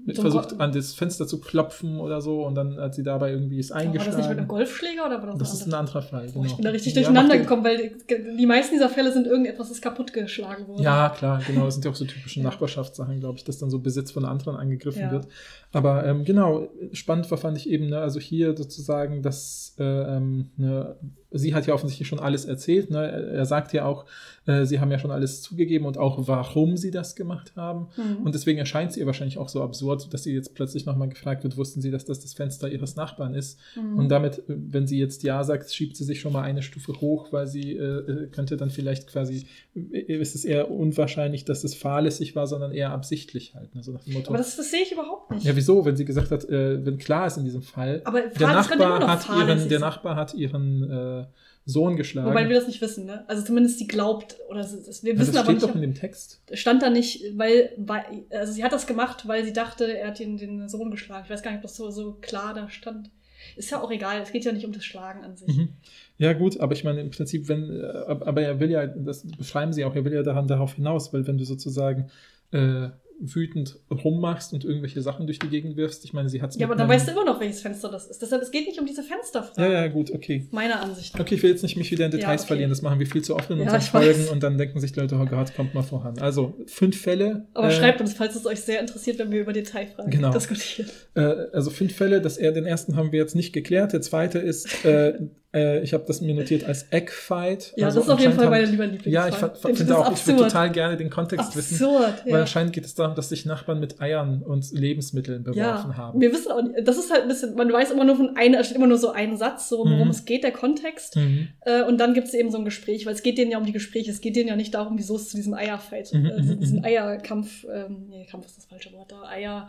So versucht, an das Fenster zu klopfen oder so. Und dann hat sie dabei irgendwie es War das nicht mit einem eingeschlagen. Golfschläger oder war das, Das ist ein anderer? Fall. Genau. ich bin da richtig Ja, durcheinander macht- gekommen, weil die, meisten dieser Fälle sind irgendetwas, das kaputtgeschlagen wurde. Ja, klar, genau. Das sind ja auch so typische Ja. Nachbarschaftssachen, glaube ich, dass dann so Besitz von anderen angegriffen Ja. wird. Aber ähm, genau, spannend war, fand ich eben, ne, also hier sozusagen, dass äh, ähm, ne, sie hat ja offensichtlich schon alles erzählt. Ne? Er sagt ja auch, äh, sie haben ja schon alles zugegeben und auch, warum sie das gemacht haben. Mhm. Und deswegen erscheint sie ihr wahrscheinlich auch so absurd, dass sie jetzt plötzlich nochmal gefragt wird, wussten sie, dass das das Fenster ihres Nachbarn ist? Mhm. Und damit, äh, wenn sie jetzt Ja sagt, schiebt sie sich schon mal eine Stufe hoch, weil sie äh, äh, könnte dann vielleicht quasi, äh, ist es eher unwahrscheinlich, dass es fahrlässig war, sondern eher absichtlich halt. Ne? So nach dem Motto. Aber das, das sehe ich überhaupt nicht. ja, wieso? Wenn sie gesagt hat, wenn klar ist in diesem Fall, Aber der Nachbar, hat ihren, der. Nachbar hat ihren Sohn geschlagen. Wobei wir das nicht wissen, ne? Also zumindest sie glaubt, oder ist, wir Ja, wissen das aber steht nicht, doch in dem Text. stand da nicht, weil, weil, also sie hat das gemacht, weil sie dachte, er hat den, den Sohn geschlagen. Ich weiß gar nicht, ob das so, so klar da stand. Ist ja auch egal, es geht ja nicht um das Schlagen an sich. Mhm. Ja, gut, aber ich meine, im Prinzip, wenn, äh, ab- aber er will ja, das beschreiben sie auch, er will ja daran darauf hinaus, weil wenn du sozusagen äh, wütend rummachst und irgendwelche Sachen durch die Gegend wirfst, ich meine, sie hat es Ja, aber dann weißt du immer noch, welches Fenster das ist. Deshalb, es geht nicht um diese Fensterfrage. Ja, ja, gut, okay. Meiner Ansicht nach. Okay, ich will jetzt nicht mich wieder in Details Ja, okay. verlieren, das machen wir viel zu oft in Ja, unseren. Folgen und dann denken sich die Leute, oh Gott, kommt mal voran. Also, fünf Fälle. Aber äh, schreibt uns, falls es euch sehr interessiert, wenn wir über Detailfragen Genau. diskutieren. Äh, also fünf Fälle, das er, den ersten haben wir jetzt nicht geklärt. Der zweite ist, äh, äh, ich habe das mir notiert als Eggfight. Ja, Also das ist auf jeden Fall meine lieber Lieblingsfall. Ja, ich finde auch, ich würde absurd. total gerne den Kontext wissen. Absurd, Weil ja. anscheinend geht es darum, dass sich Nachbarn mit Eiern und Lebensmitteln beworfen Ja, haben. wir wissen auch nicht, das ist halt ein bisschen, man weiß immer nur von einer, steht immer nur so ein Satz, so worum Mhm. es geht, der Kontext. Mhm. Äh, und dann gibt es eben so ein Gespräch, weil es geht denen ja um die Gespräche, es geht denen ja nicht darum, wieso es zu diesem Eierfight, Mhm, äh, mhm, diesen mhm. Eierkampf, ähm, nee, Kampf ist das falsche Wort da, Eier,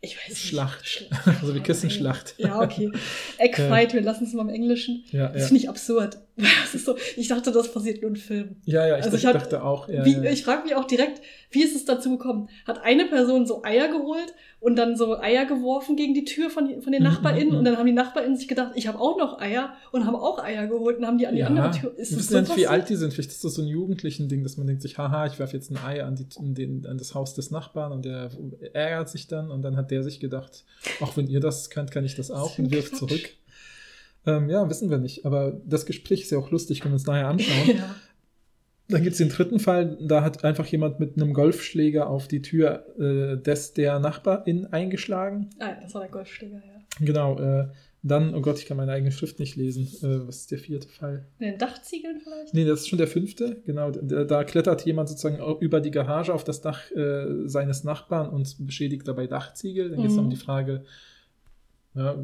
ich weiß nicht. Schlacht. Schlacht. Also wie Kissenschlacht. Ja, okay. Eggfight, wir lassen es mal im Englischen. Ja, Das ja. finde ich absurd. Das ist so, ich dachte, das passiert nur in Filmen. ja, ja, ich, Also ich dachte, dachte auch. Ja, Wie, ja. Ich frage mich auch direkt, wie ist es dazu gekommen? Hat eine Person so Eier geholt und dann so Eier geworfen gegen die Tür von, von den Mhm, NachbarInnen mhm. und dann haben die NachbarInnen sich gedacht, ich habe auch noch Eier und haben auch Eier geholt und haben die an die ja, andere Tür. Ist wir das wissen ja nicht, wie alt die sind. Vielleicht ist das so ein jugendlichen Ding, dass man denkt sich, haha, ich werfe jetzt ein Ei an, die, an, den, an das Haus des Nachbarn und der ärgert sich dann und dann hat der sich gedacht, auch wenn ihr das könnt, kann ich das auch ein und wirft zurück. Ähm, ja, wissen wir nicht. Aber das Gespräch ist ja auch lustig, können wir uns nachher anschauen. Ja. Dann gibt es den dritten Fall, da hat einfach jemand mit einem Golfschläger auf die Tür äh, des der Nachbarin eingeschlagen. Ah, das war der Golfschläger, ja. Genau, äh, dann, oh Gott, ich kann meine eigene Schrift nicht lesen. Äh, was ist der vierte Fall? Den Dachziegeln vielleicht? Nee, das ist schon der fünfte. Genau, da, da klettert jemand sozusagen über die Garage auf das Dach äh, seines Nachbarn und beschädigt dabei Dachziegel. Dann geht es Mhm. um die Frage, ja,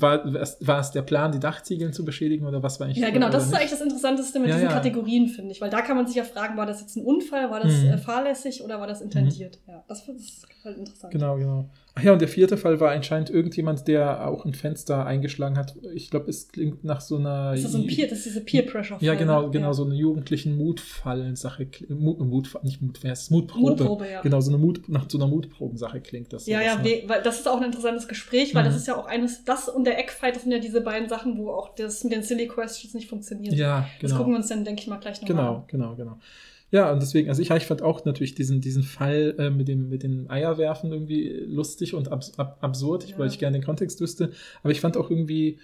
war, war es der Plan, die Dachziegeln zu beschädigen oder was war eigentlich Ja, genau, das ist eigentlich das Interessanteste mit Ja, diesen ja. Kategorien, finde ich. Weil da kann man sich ja fragen, war das jetzt ein Unfall, war das Mhm. äh, fahrlässig oder war das intendiert? Ja, das das ist halt interessant. Genau, genau. Ja, und der vierte Fall war anscheinend irgendjemand, der auch ein Fenster eingeschlagen hat. Ich glaube, es klingt nach so einer. Das ist so ein Peer, das ist diese Peer-Pressure. Ja, genau, ne? genau, Ja. so eine jugendlichen Mutfallen-Sache. Mut, Mut, nicht Mut, wer ist? Mutprobe. Mutprobe, ja. Genau, so eine Mut, nach so einer Mutprobensache klingt das. Ja, ja, ne? we- weil das ist auch ein interessantes Gespräch, weil Mhm. das ist ja auch eines, das und der Eckfight, das sind ja diese beiden Sachen, wo auch das mit den Silly Questions nicht funktioniert. Ja, Das genau. gucken wir uns dann, denke ich mal, gleich nochmal Genau, an. genau, genau. Ja, und deswegen, also ich, ich fand auch natürlich diesen, diesen Fall äh, mit, dem, mit den Eierwerfen irgendwie lustig und abs ab absurd, Ja. weil ich gerne den Kontext wüsste. Aber ich fand auch irgendwie,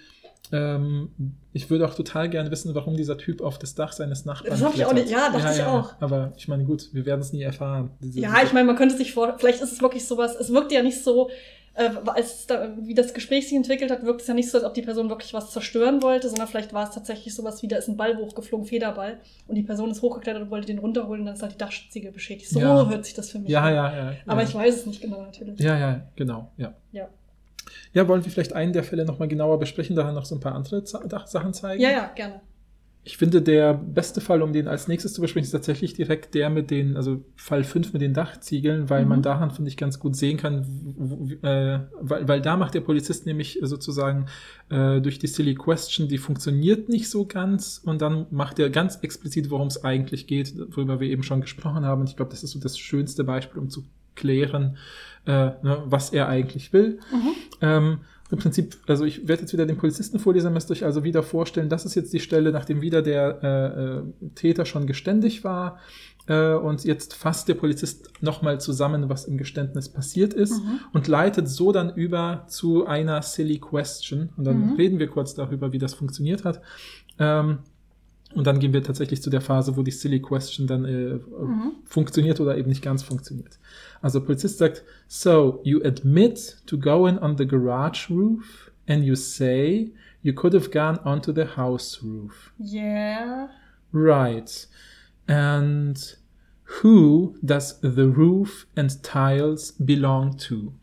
ähm, ich würde auch total gerne wissen, warum dieser Typ auf das Dach seines Nachbarn Das hab ich auch nicht- ja, dachte ich auch. Aber ich meine, gut, wir werden es nie erfahren. Diese- Ja, ich meine, man könnte sich vor, vielleicht ist es wirklich sowas, es wirkt ja nicht so, äh, als da, wie das Gespräch sich entwickelt hat, wirkt es ja nicht so, als ob die Person wirklich was zerstören wollte, sondern vielleicht war es tatsächlich sowas wie, da ist ein Ball hochgeflogen, Federball, und die Person ist hochgeklettert und wollte den runterholen und dann ist halt die Dachziegel beschädigt. So Ja. hört sich das für mich Ja, an. ja, ja. Aber ja. ich weiß es nicht genau natürlich. Ja, ja, genau, ja. Ja, Ja, wollen wir vielleicht einen der Fälle nochmal genauer besprechen, daran noch so ein paar andere Dach- Sachen zeigen? ja, ja gerne. Ich finde, der beste Fall, um den als nächstes zu besprechen, ist tatsächlich direkt der mit den, also Fall 5 mit den Dachziegeln, weil Mhm. man daran, finde ich, ganz gut sehen kann, äh, weil, weil da macht der Polizist nämlich sozusagen äh, durch die Silly Question, die funktioniert nicht so ganz und dann macht er ganz explizit, worum es eigentlich geht, worüber wir eben schon gesprochen haben. Und ich glaube, das ist so das schönste Beispiel, um zu klären, äh, ne, was er eigentlich will. Mhm. Ähm, Im Prinzip, also ich werde jetzt wieder den Polizisten vorlesen, müsst euch also wieder vorstellen, das ist jetzt die Stelle, nachdem wieder der äh, äh, Täter schon geständig war äh, und jetzt fasst der Polizist nochmal zusammen, was im Geständnis passiert ist Mhm. und leitet so dann über zu einer Silly Question und dann Mhm. reden wir kurz darüber, wie das funktioniert hat. Ähm, und dann gehen wir tatsächlich zu der Phase, wo die Silly Question dann äh, Mhm. funktioniert oder eben nicht ganz funktioniert. Also Polizist sagt, so you admit to going on the garage roof and you say you could have gone onto the house roof. Yeah. Right. And who does the roof and tiles belong to?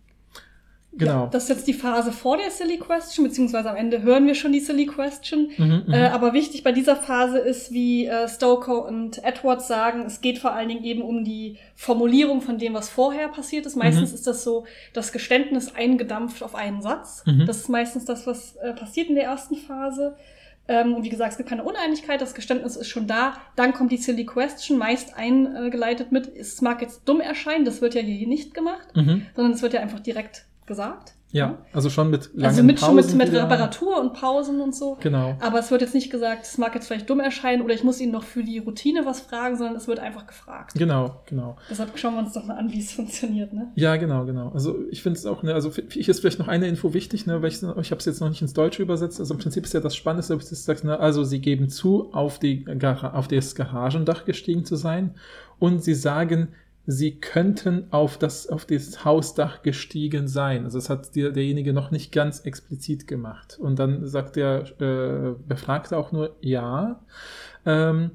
Genau. Ja, das ist jetzt die Phase vor der Silly Question, beziehungsweise am Ende hören wir schon die Silly Question. Mhm, mhm. Äh, aber wichtig bei dieser Phase ist, wie äh, Stoker und Edwards sagen, es geht vor allen Dingen eben um die Formulierung von dem, was vorher passiert ist. Meistens Mhm. ist das so, das Geständnis eingedampft auf einen Satz. Mhm. Das ist meistens das, was äh, passiert in der ersten Phase. Ähm, und wie gesagt, es gibt keine Uneinigkeit, das Geständnis ist schon da. Dann kommt die Silly Question, meist eingeleitet mit, es mag jetzt dumm erscheinen, das wird ja hier nicht gemacht, mhm. sondern es wird ja einfach direkt gesagt. Ja, also schon mit langen Also mit, schon mit, Pausen mit. Reparatur und Pausen und so. Genau. Aber es wird jetzt nicht gesagt, es mag jetzt vielleicht dumm erscheinen oder ich muss ihn noch für die Routine was fragen, sondern es wird einfach gefragt. Genau, genau. Deshalb schauen wir uns doch mal an, wie es funktioniert, ne? Ja, genau, genau. Also ich finde es auch, ne, also ich ist vielleicht noch eine Info wichtig, ne, weil ich, ich habe es jetzt noch nicht ins Deutsche übersetzt. Also im Prinzip ist ja das Spannendste, dass du sagst, ne, also sie geben zu, auf, die auf das Garagendach gestiegen zu sein und sie sagen, sie könnten auf das, auf das Hausdach gestiegen sein. Also das hat der, derjenige noch nicht ganz explizit gemacht. Und dann sagt der äh, Befragte auch nur ja. Ähm,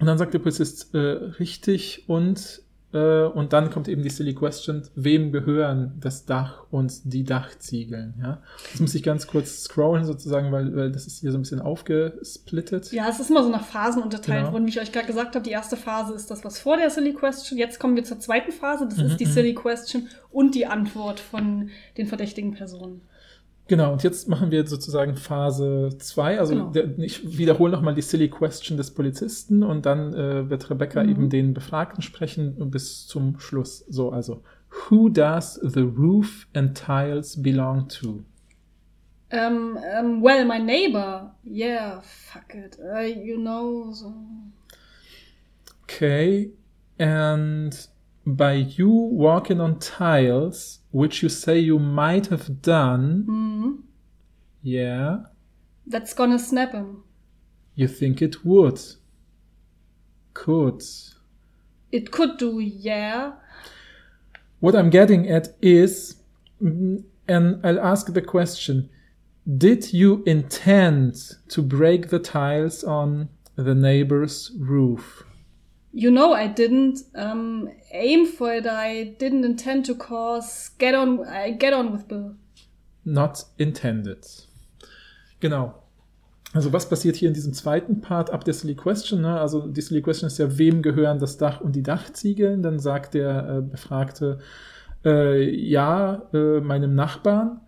und dann sagt der Polizist äh, richtig und äh, und dann kommt eben die silly question, wem gehören das Dach und die Dachziegeln? Ja? Das muss ich ganz kurz scrollen sozusagen, weil, weil das ist hier so ein bisschen aufgesplittet. Ja, es ist immer so nach Phasen unterteilt Genau. worden, wie ich euch gerade gesagt habe. Die erste Phase ist das, was vor der Silly Question. Jetzt kommen wir zur zweiten Phase. Das Mhm, ist die mhm. Silly Question und die Antwort von den verdächtigen Personen. Genau, und jetzt machen wir sozusagen Phase 2. Also Genau. der, ich wiederhole nochmal die silly question des Polizisten und dann äh, wird Rebecca Mhm. eben den Befragten sprechen bis zum Schluss. So, also, who does the roof and tiles belong to? Um, um, well, my neighbor. Yeah, fuck it. Uh, you know. So. Okay, and by you walking on tiles, which you say you might have done, Mhm. yeah, That's gonna snap him. you think it would. Could. It could do, yeah. What I'm getting at is, mm, and I'll ask the question Did you intend to break the tiles on the neighbor's roof? You know, I didn't um, aim for it. I didn't intend to cause. Get on. I get on with Bill. Not intended. Genau. Also was passiert hier in diesem zweiten Part ab der Silly Question? Ne? Also die Silly Question ist ja, wem gehören das Dach und die Dachziegeln? Dann sagt der äh, Befragte, äh, ja, äh, meinem Nachbarn.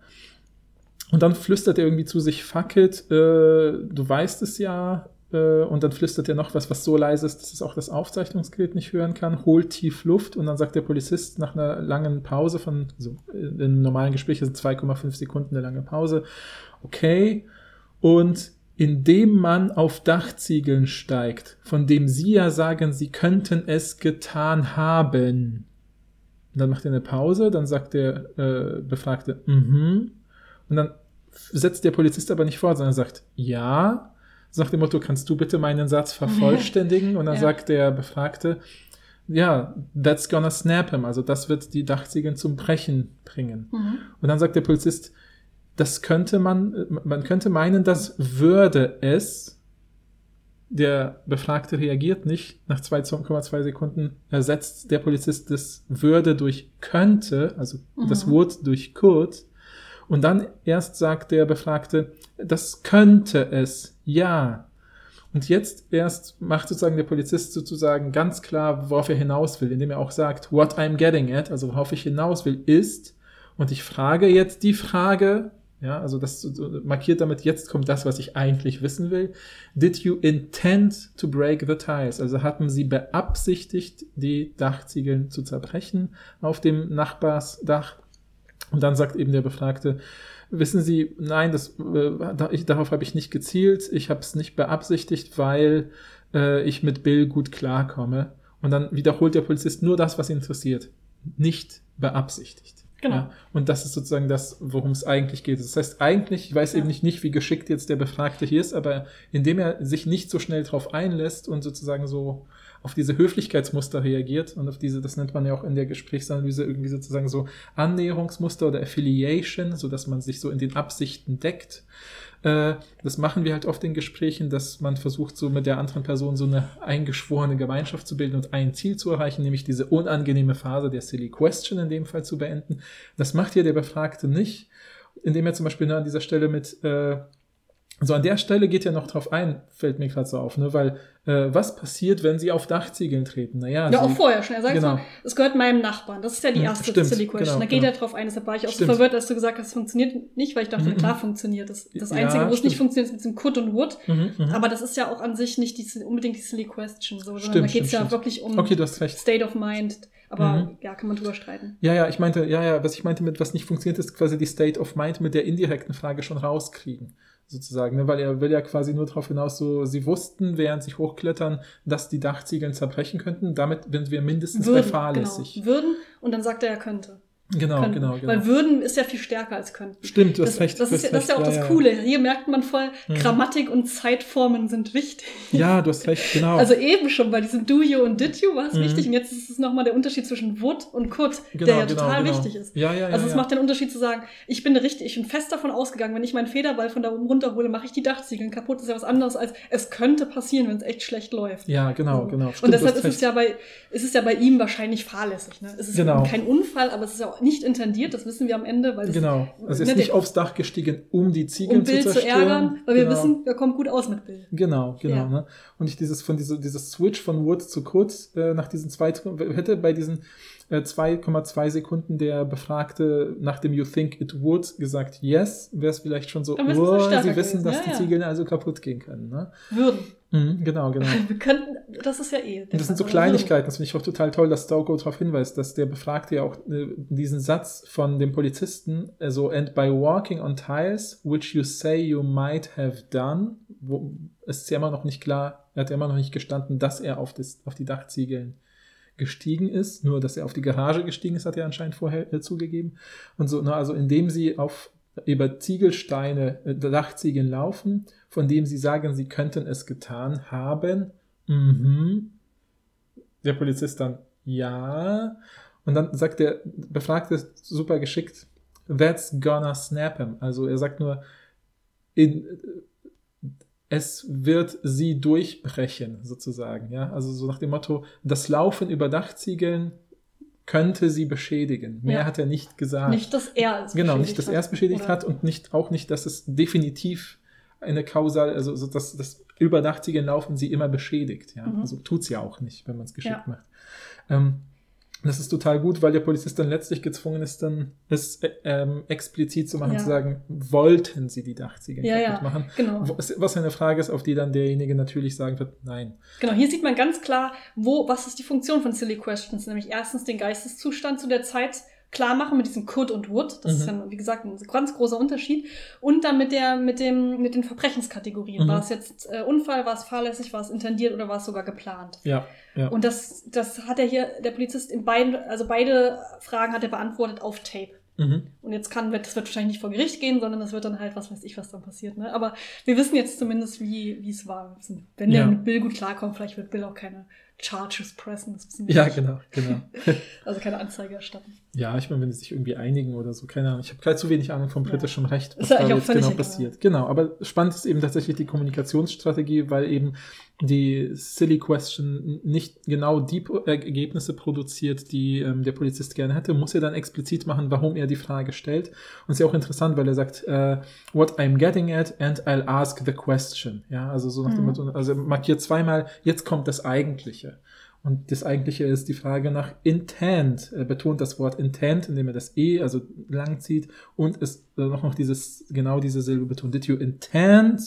Und dann flüstert er irgendwie zu sich, fuck it, äh, du weißt es ja. Äh, und dann flüstert er noch was, was so leise ist, dass es auch das Aufzeichnungsgerät nicht hören kann, holt tief Luft und dann sagt der Polizist nach einer langen Pause von, so in einem normalen Gespräch, also 2,5 Sekunden eine lange Pause, okay. Und indem man auf Dachziegeln steigt, von dem Sie ja sagen, Sie könnten es getan haben. Und dann macht er eine Pause, dann sagt der äh, Befragte, mhm. Und dann setzt der Polizist aber nicht fort, sondern sagt, ja. So nach dem Motto, kannst du bitte meinen Satz vervollständigen? Und dann Ja. sagt der Befragte, ja, that's gonna snap him. Also das wird die Dachziegel zum Brechen bringen. Mhm. Und dann sagt der Polizist, das könnte man, man könnte meinen, das würde es. Der Befragte reagiert nicht. Nach 2,2 Sekunden ersetzt der Polizist das würde durch könnte, also das Mhm. Would durch could. Und dann erst sagt der Befragte, das könnte es, ja. Und jetzt erst macht sozusagen der Polizist sozusagen ganz klar, worauf er hinaus will, indem er auch sagt, what I'm getting at, also worauf ich hinaus will, ist, und ich frage jetzt die Frage, ja, also das markiert damit, jetzt kommt das, was ich eigentlich wissen will. Did you intend to break the ties? Also hatten Sie beabsichtigt, die Dachziegeln zu zerbrechen auf dem Nachbarsdach? Und dann sagt eben der Befragte, wissen Sie, nein, das, äh, ich, darauf habe ich nicht gezielt, ich habe es nicht beabsichtigt, weil äh, ich mit Bill gut klarkomme. Und dann wiederholt der Polizist nur das, was ihn interessiert. Nicht beabsichtigt. Genau. Ja, und das ist sozusagen das, worum es eigentlich geht. Das heißt, eigentlich, ich weiß Ja. eben nicht, nicht, wie geschickt jetzt der Befragte hier ist, aber indem er sich nicht so schnell drauf einlässt und sozusagen so auf diese Höflichkeitsmuster reagiert und auf diese, das nennt man ja auch in der Gesprächsanalyse irgendwie sozusagen so Annäherungsmuster oder Affiliation, so dass man sich so in den Absichten deckt. Äh, das machen wir halt oft in Gesprächen, dass man versucht, so mit der anderen Person so eine eingeschworene Gemeinschaft zu bilden und ein Ziel zu erreichen, nämlich diese unangenehme Phase der Silly Question in dem Fall zu beenden. Das macht hier der Befragte nicht, indem er zum Beispiel nur an dieser Stelle mit äh, so an der Stelle geht ja noch drauf ein, fällt mir gerade so auf, ne? weil äh, was passiert, wenn sie auf Dachziegeln treten? Naja, Ja, auch sie, vorher schon. Er sagt Genau. so, es gehört meinem Nachbarn. Das ist ja die Hm, erste stimmt, Silly Question. genau, da geht genau. er drauf ein. Deshalb war ich auch Stimmt. so verwirrt, als du gesagt hast, es funktioniert nicht, weil ich dachte, Mhm, klar mhm. funktioniert das. Das Ja, Einzige, wo es stimmt. nicht funktioniert, ist mit diesem Could und Would. Mhm, mhm. Aber das ist ja auch an sich nicht die, unbedingt die Silly Question, so, sondern da geht es ja wirklich um okay, du hast recht. State of Mind. Aber Mhm. ja, kann man drüber streiten. Ja, ja, ich meinte, ja, ja, was ich meinte mit was nicht funktioniert, ist quasi die State of Mind mit der indirekten Frage schon rauskriegen, sozusagen, ne? weil er will ja quasi nur darauf hinaus, so, sie wussten, während sie hochklettern, dass die Dachziegeln zerbrechen könnten, damit sind wir mindestens bei fahrlässig. Genau. Würden und dann sagt er, er könnte. Genau, könnten. genau, genau. Weil würden ist ja viel stärker als könnten. Stimmt, du hast Das, recht. das, ist, ja, das ist ja auch das Coole. Hier merkt man voll, Mhm. Grammatik und Zeitformen sind wichtig. Ja, du hast recht, genau. Also eben schon bei diesem Do you und Did you war es Mhm. wichtig und jetzt ist es nochmal der Unterschied zwischen would und could, genau, der ja genau, total genau. wichtig ist. Ja, ja, ja. Also es ja. macht den Unterschied zu sagen, ich bin richtig, ich bin fest davon ausgegangen, wenn ich meinen Federball von da oben runterhole, mache ich die Dachziegeln kaputt. Das ist ja was anderes als es könnte passieren, wenn es echt schlecht läuft. Ja, genau, genau. und Stimmt, du deshalb ist es ja bei ist es ja bei ihm wahrscheinlich fahrlässig. Ne? Es ist Genau. kein Unfall, aber es ist ja auch nicht intendiert. Das wissen wir am Ende, weil es Genau. Also ne, ist nicht der- aufs Dach gestiegen, um die Ziegel um Bill zu zu zerstören. ärgern, weil wir genau. wissen, er kommt gut aus mit Bill. Genau, genau. Ja. Ne? Und ich dieses von diese, dieses Switch von Wood zu Could äh, nach diesen zwei hätte bei diesen äh, 2,2 Sekunden der Befragte nach dem You think it would gesagt yes, wäre es vielleicht schon so, oh, sie wissen, gewesen. dass Ja, die ja. Ziegel also kaputt gehen können. Ne? Würden. Mhm, genau, genau. Wir könnten, das ist ja eh. Das sind so Kleinigkeiten, das finde ich auch total toll, dass Stauko darauf hinweist, dass der Befragte ja auch äh, diesen Satz von dem Polizisten, also and by walking on tiles, which you say you might have done, wo ist ja immer noch nicht klar, er hat ja immer noch nicht gestanden, dass er auf, das, auf die Dachziegeln gestiegen ist, nur dass er auf die Garage gestiegen ist, hat er anscheinend vorher äh, zugegeben. Und so, ne, also indem sie auf über Ziegelsteine, äh, Dachziegeln laufen, von dem sie sagen, sie könnten es getan haben. Mhm. Der Polizist dann, ja. Und dann sagt der Befragte super geschickt, that's gonna snap him. Also er sagt nur, in, es wird sie durchbrechen, sozusagen. Ja? Also so nach dem Motto, das Laufen über Dachziegeln könnte sie beschädigen. Mehr Ja. hat er nicht gesagt. Nicht, dass er es Genau, beschädigt nicht, dass er es beschädigt Oder- hat und nicht, auch nicht, dass es definitiv eine Kausal, also so, dass das überdachtige Laufen sie immer beschädigt. Ja? Mhm. Also tut's ja auch nicht, wenn man es geschickt Ja. macht. Ähm, das ist total gut, weil der Polizist dann letztlich gezwungen ist, dann es äh, ähm, explizit zu machen, Ja. zu sagen, wollten sie die Dachziegel Ja, kaputt ja, machen? genau. Was was eine Frage ist, auf die dann derjenige natürlich sagen wird, nein. Genau, hier sieht man ganz klar, wo, was ist die Funktion von Silly Questions, nämlich erstens den Geisteszustand zu der Zeit klar machen mit diesem could und would. Das ist Mhm. ja, wie gesagt, ein ganz großer Unterschied. Und dann mit der, mit dem, mit den Verbrechenskategorien. Mhm. War es jetzt äh, Unfall, war es fahrlässig, war es intendiert oder war es sogar geplant? Ja, ja. Und das, das hat er hier, der Polizist in beiden, also beide Fragen hat er beantwortet auf Tape. mhm. Und jetzt kann, das wird wahrscheinlich nicht vor Gericht gehen, sondern das wird dann halt, was weiß ich, was dann passiert. Ne? Aber wir wissen jetzt zumindest, wie, wie es war. Wenn Ja. der mit Bill gut klarkommt, vielleicht wird Bill auch keine Charges pressen. Ist Ja, genau, genau. Also keine Anzeige erstatten. Ja, ich meine, wenn sie sich irgendwie einigen oder so, keine Ahnung. Ich habe gerade zu wenig Ahnung vom Ja. britischen Recht, was Ist ja da jetzt genau egal. passiert. Genau, aber spannend ist eben tatsächlich die Kommunikationsstrategie, weil eben die Silly Question nicht genau die Pro- Ergebnisse produziert, die ähm, der Polizist gerne hätte, muss er dann explizit machen, warum er die Frage stellt. Und es ist ja auch interessant, weil er sagt, äh, what I'm getting at and I'll ask the question. Ja, also so nach dem Mhm. Motto, also er markiert zweimal, jetzt kommt das Eigentliche. Und das Eigentliche ist die Frage nach Intent. Er betont das Wort Intent, indem er das E, also lang zieht, und es äh, noch, noch dieses, genau diese Silbe betont. Did you intend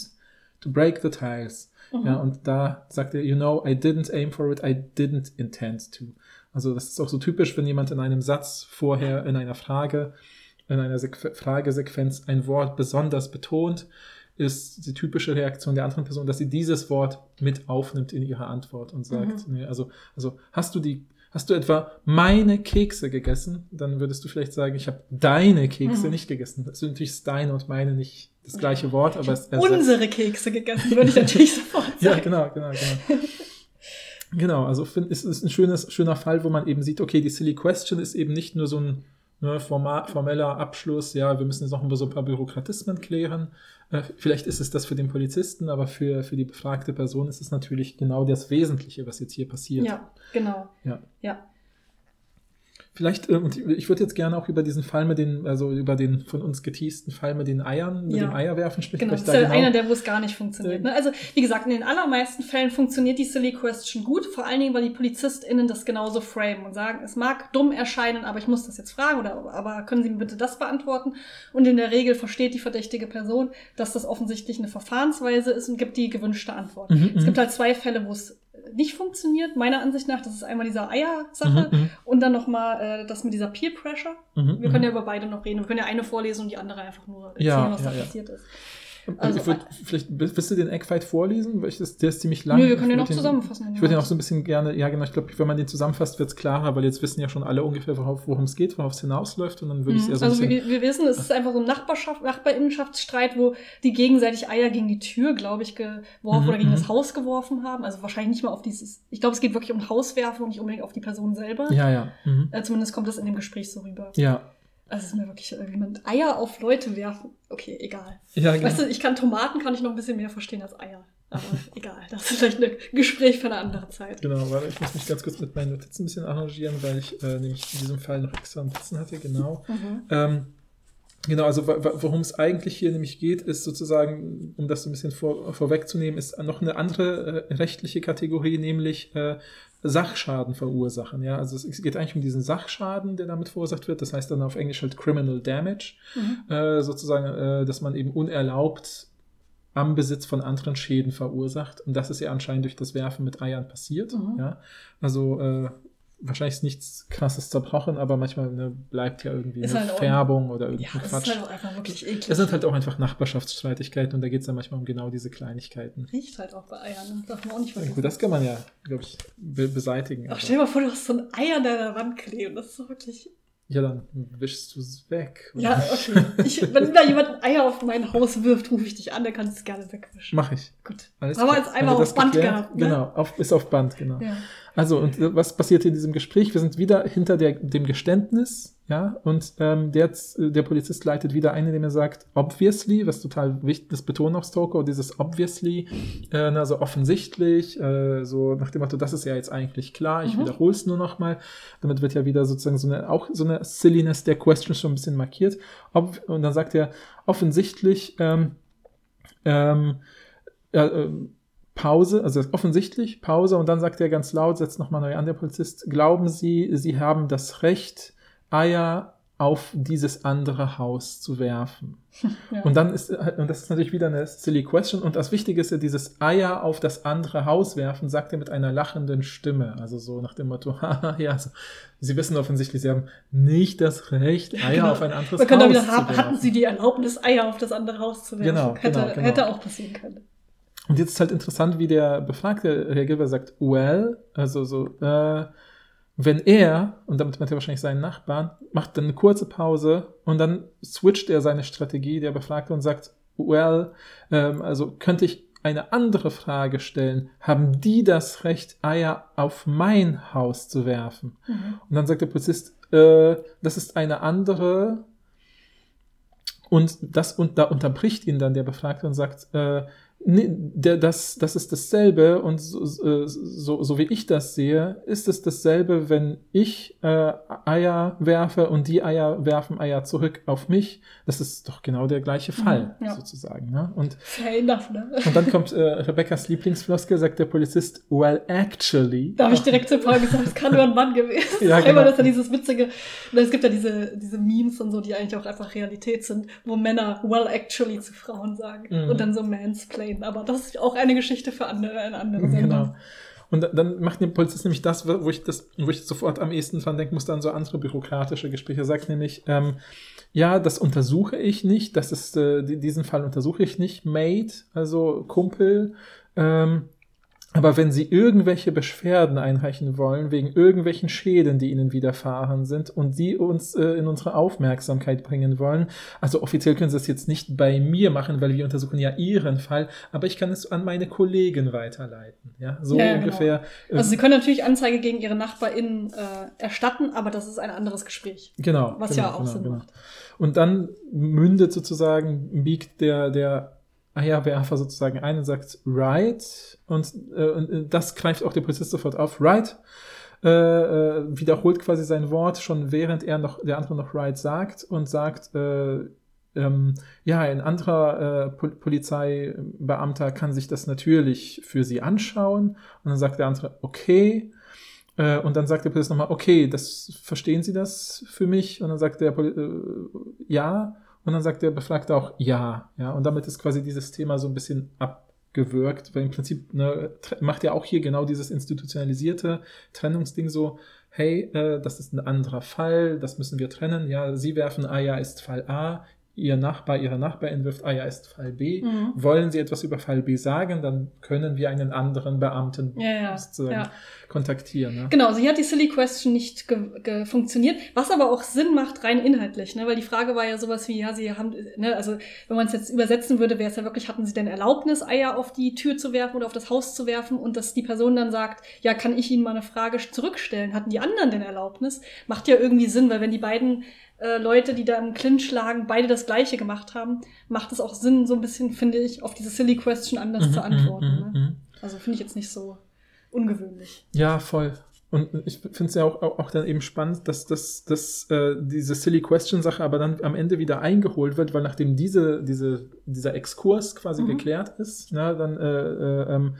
to break the tiles? Mhm. Ja, und da sagt er, you know, I didn't aim for it, I didn't intend to. Also das ist auch so typisch, wenn jemand in einem Satz vorher, in einer Frage, in einer Sequ Fragesequenz ein Wort besonders betont, ist die typische Reaktion der anderen Person, dass sie dieses Wort mit aufnimmt in ihre Antwort und sagt, nee, also, also hast du die, hast du etwa meine Kekse gegessen? Dann würdest du vielleicht sagen, ich habe deine Kekse Mhm. nicht gegessen. Das ist natürlich deine und meine nicht das gleiche Wort, aber es er Unsere Kekse gegessen, würde ich natürlich sofort ja, sagen. genau, genau, genau. genau, also find, es ist ein schönes, schöner Fall, wo man eben sieht, okay, die Silly Question ist eben nicht nur so ein ne, formeller Abschluss, ja, wir müssen jetzt noch so ein paar Bürokratismen klären. Äh, vielleicht ist es das für den Polizisten, aber für, für die befragte Person ist es natürlich genau das Wesentliche, was jetzt hier passiert. Ja, genau. Ja. Ja. Vielleicht, äh, und ich würde jetzt gerne auch über diesen Fall mit den, also über den von uns geteasten Fall mit den Eiern, mit Ja. dem Eierwerfen sprechen. Genau, das ist ja einer, der, wo es gar nicht funktioniert. Äh, Ne? Also, wie gesagt, in den allermeisten Fällen funktioniert die Silly Question gut, vor allen Dingen, weil die PolizistInnen das genauso framen und sagen, es mag dumm erscheinen, aber ich muss das jetzt fragen oder aber können Sie mir bitte das beantworten? Und in der Regel versteht die verdächtige Person, dass das offensichtlich eine Verfahrensweise ist und gibt die gewünschte Antwort. Mhm, Es mhm. gibt halt zwei Fälle, wo es nicht funktioniert, meiner Ansicht nach. Das ist einmal dieser Eier-Sache Mhm, mhm, und dann nochmal äh, das mit dieser Peer Pressure. mhm, Wir mhm. können ja über beide noch reden. Wir können ja eine vorlesen und die andere einfach nur erzählen, Ja, was ja, da ja. passiert ist. Also ich würd, vielleicht willst du den Eckfight vorlesen, weil ich das, der ist ziemlich lang. Nö, wir können den würd zusammenfassen. Ich würde den auch so ein bisschen gerne, ja genau, ich glaube, wenn man den zusammenfasst, wird es klarer, weil jetzt wissen ja schon alle ungefähr, worum es geht, worauf es hinausläuft und dann würde ich es Mhm. eher so Also wir, wir wissen, es ist einfach so ein Nachbarschaft, Nachbarinnenschaftsstreit, wo die gegenseitig Eier gegen die Tür, glaube ich, geworfen Mhm, oder gegen mhm. das Haus geworfen haben. Also wahrscheinlich nicht mal auf dieses. Ich glaube, es geht wirklich um Hauswerfen und nicht unbedingt auf die Person selber. ja, ja. Mhm. Äh, zumindest kommt das in dem Gespräch so rüber. Ja, Also es ist mir wirklich, äh, man Eier auf Leute werfen. Okay, egal. ja, genau. Weißt du, ich kann Tomaten kann ich noch ein bisschen mehr verstehen als Eier. Aber egal, das ist vielleicht ein Gespräch für eine andere Zeit. Genau, warte, ich muss mich ganz kurz mit meinen Notizen ein bisschen arrangieren, weil ich äh, nämlich in diesem Fall noch extra Notizen hatte, genau. Mhm. Ähm, genau, also worum es eigentlich hier nämlich geht, ist sozusagen, um das so ein bisschen vor, vorwegzunehmen, ist noch eine andere äh, rechtliche Kategorie, nämlich äh, Sachschaden verursachen. Ja, also es geht eigentlich um diesen Sachschaden, der damit verursacht wird. Das heißt dann auf Englisch halt Criminal Damage, Mhm. äh, sozusagen, äh, dass man eben unerlaubt am Besitz von anderen Schäden verursacht. Und das ist ja anscheinend durch das Werfen mit Eiern passiert. Mhm. Ja, also äh, wahrscheinlich ist nichts krasses zerbrochen, aber manchmal ne, bleibt ja irgendwie Ist eine halt Färbung oder Ja, irgendein das Quatsch. ist halt auch einfach wirklich eklig. Es sind halt auch einfach Nachbarschaftsstreitigkeiten und da geht es dann manchmal um genau diese Kleinigkeiten. Riecht halt auch bei Eiern, ne? darf man auch nicht Ja, vergessen. gut, das kann man ja, glaube ich, be beseitigen. Ach, stell dir mal vor, du hast so ein Ei an deiner Wand kleben. Das ist doch wirklich. ja, dann wischst du es weg. Ja, okay. Ich, wenn da jemand ein Eier auf mein Haus wirft, rufe ich dich an, dann kannst du es gerne wegwischen. Mach ich. Gut. Alles Haben wir jetzt einmal auf das Band geklärt? gehabt. Ne? Genau, auf, ist auf Band, genau. Ja. Also, und äh, was passiert in diesem Gespräch? Wir sind wieder hinter der, dem Geständnis, ja, und ähm, der, äh, der Polizist leitet wieder ein, indem er sagt, obviously, was total wichtig ist, betonen auf Stoker, dieses obviously, äh, also offensichtlich, äh, so nach dem Motto, das ist ja jetzt eigentlich klar, ich Mhm. wiederhole es nur nochmal. Damit wird ja wieder sozusagen so eine, auch so eine Silliness der Question schon ein bisschen markiert. Ob, und dann sagt er, offensichtlich, ähm, ähm, ja, ähm, Pause, also offensichtlich Pause und dann sagt er ganz laut, setzt nochmal neu an der Polizist, glauben Sie, Sie haben das Recht, Eier auf dieses andere Haus zu werfen. Ja. Und dann ist, und das ist natürlich wieder eine silly question und das Wichtige ist ja, dieses Eier auf das andere Haus werfen, sagt er mit einer lachenden Stimme. Also so nach dem Motto, haha, ja, also, Sie wissen offensichtlich, Sie haben nicht das Recht, Eier Genau. auf ein anderes Haus da wieder zu haben, werfen. hatten sie die Erlaubnis, Eier auf das andere Haus zu werfen. Genau, hätte, genau, genau. hätte auch passieren können. Und jetzt ist halt interessant, wie der Befragte reagiert, weil er sagt, well, also so, äh, wenn er, und damit meint er wahrscheinlich seinen Nachbarn, macht dann eine kurze Pause und dann switcht er seine Strategie, der Befragte, und sagt, well, ähm, also könnte ich eine andere Frage stellen, haben die das Recht, Eier auf mein Haus zu werfen? Mhm. Und dann sagt der Polizist, äh, das ist eine andere. Und das und da unterbricht ihn dann der Befragte und sagt, äh, das, das ist dasselbe und so, so, so wie ich das sehe, ist es dasselbe, wenn ich äh, Eier werfe und die Eier werfen Eier zurück auf mich. Das ist doch genau der gleiche Fall, Mhm, ja. sozusagen. Ne? Und Fair enough, ne? und dann kommt äh, Rebecca's Lieblingsfloskel, sagt der Polizist, well, actually. Da habe ich direkt zur Frage gesagt, es kann nur ein Mann gewesen sein. Ja, genau. Das ja dieses witzige, es gibt ja diese, diese Memes und so, die eigentlich auch einfach Realität sind, wo Männer well actually zu Frauen sagen Mhm. und dann so mansplain. Aber das ist auch eine Geschichte für andere, eine andere Sendung. Genau. Und da- dann macht der Polizist nämlich das, wo ich das, wo ich sofort am ehesten dran denken muss, dann so andere bürokratische Gespräche. Er sagt nämlich, ähm, ja, das untersuche ich nicht, das ist, äh, die- diesen Fall untersuche ich nicht, Mate, also Kumpel, ähm, aber wenn Sie irgendwelche Beschwerden einreichen wollen, wegen irgendwelchen Schäden, die Ihnen widerfahren sind und die uns äh, in unsere Aufmerksamkeit bringen wollen, also offiziell können Sie das jetzt nicht bei mir machen, weil wir untersuchen ja Ihren Fall, aber ich kann es an meine Kollegen weiterleiten. Ja, so Ja, ja, genau. ungefähr. äh, Also sie können natürlich Anzeige gegen ihre NachbarInnen äh, erstatten, aber das ist ein anderes Gespräch. Genau. Was genau, ja auch genau, Sinn genau. macht. Und dann mündet sozusagen, biegt der, der Eierwerfer sozusagen ein sagt, right. Und, äh, und äh, das greift auch der Polizist sofort auf, right. Äh, äh, wiederholt quasi sein Wort, schon während er noch, der andere noch right sagt und sagt, äh, ähm, ja, ein anderer äh, Pol Polizeibeamter kann sich das natürlich für sie anschauen. Und dann sagt der andere, okay. Äh, und dann sagt der Polizist nochmal, okay, das verstehen Sie das für mich? Und dann sagt der Poli äh, ja. Und dann sagt der Befragte auch ja. Ja. Und damit ist quasi dieses Thema so ein bisschen abgewürgt, weil im Prinzip ne, macht ja auch hier genau dieses institutionalisierte Trennungsding so, hey, äh, das ist ein anderer Fall, das müssen wir trennen. Ja, Sie werfen Eier ist Fall A, Ihr Nachbar, Ihre Nachbarin wirft Eier ist Fall B. Mhm. Wollen Sie etwas über Fall B sagen, dann können wir einen anderen Beamten Ja, ja, sozusagen ja. Kontaktieren. Ne? Genau, also hier hat die Silly Question nicht funktioniert, was aber auch Sinn macht rein inhaltlich, ne? weil die Frage war ja sowas wie, ja, sie haben, ne, also wenn man es jetzt übersetzen würde, wäre es ja wirklich, hatten sie denn Erlaubnis, Eier auf die Tür zu werfen oder auf das Haus zu werfen und dass die Person dann sagt, ja, kann ich Ihnen mal eine Frage zurückstellen, hatten die anderen denn Erlaubnis? Macht ja irgendwie Sinn, weil wenn die beiden äh, Leute, die da im Clinch lagen, beide das Gleiche gemacht haben, macht es auch Sinn, so ein bisschen, finde ich, auf diese Silly Question anders zu antworten. Mhm, ne? mhm. Also finde ich jetzt nicht so ungewöhnlich. Ja, voll. Und ich finde es ja auch, auch, auch dann eben spannend, dass, dass, dass äh, diese Silly Question-Sache aber dann am Ende wieder eingeholt wird, weil nachdem diese, diese, dieser Exkurs quasi Mhm. geklärt ist, na, dann, äh, äh, ähm,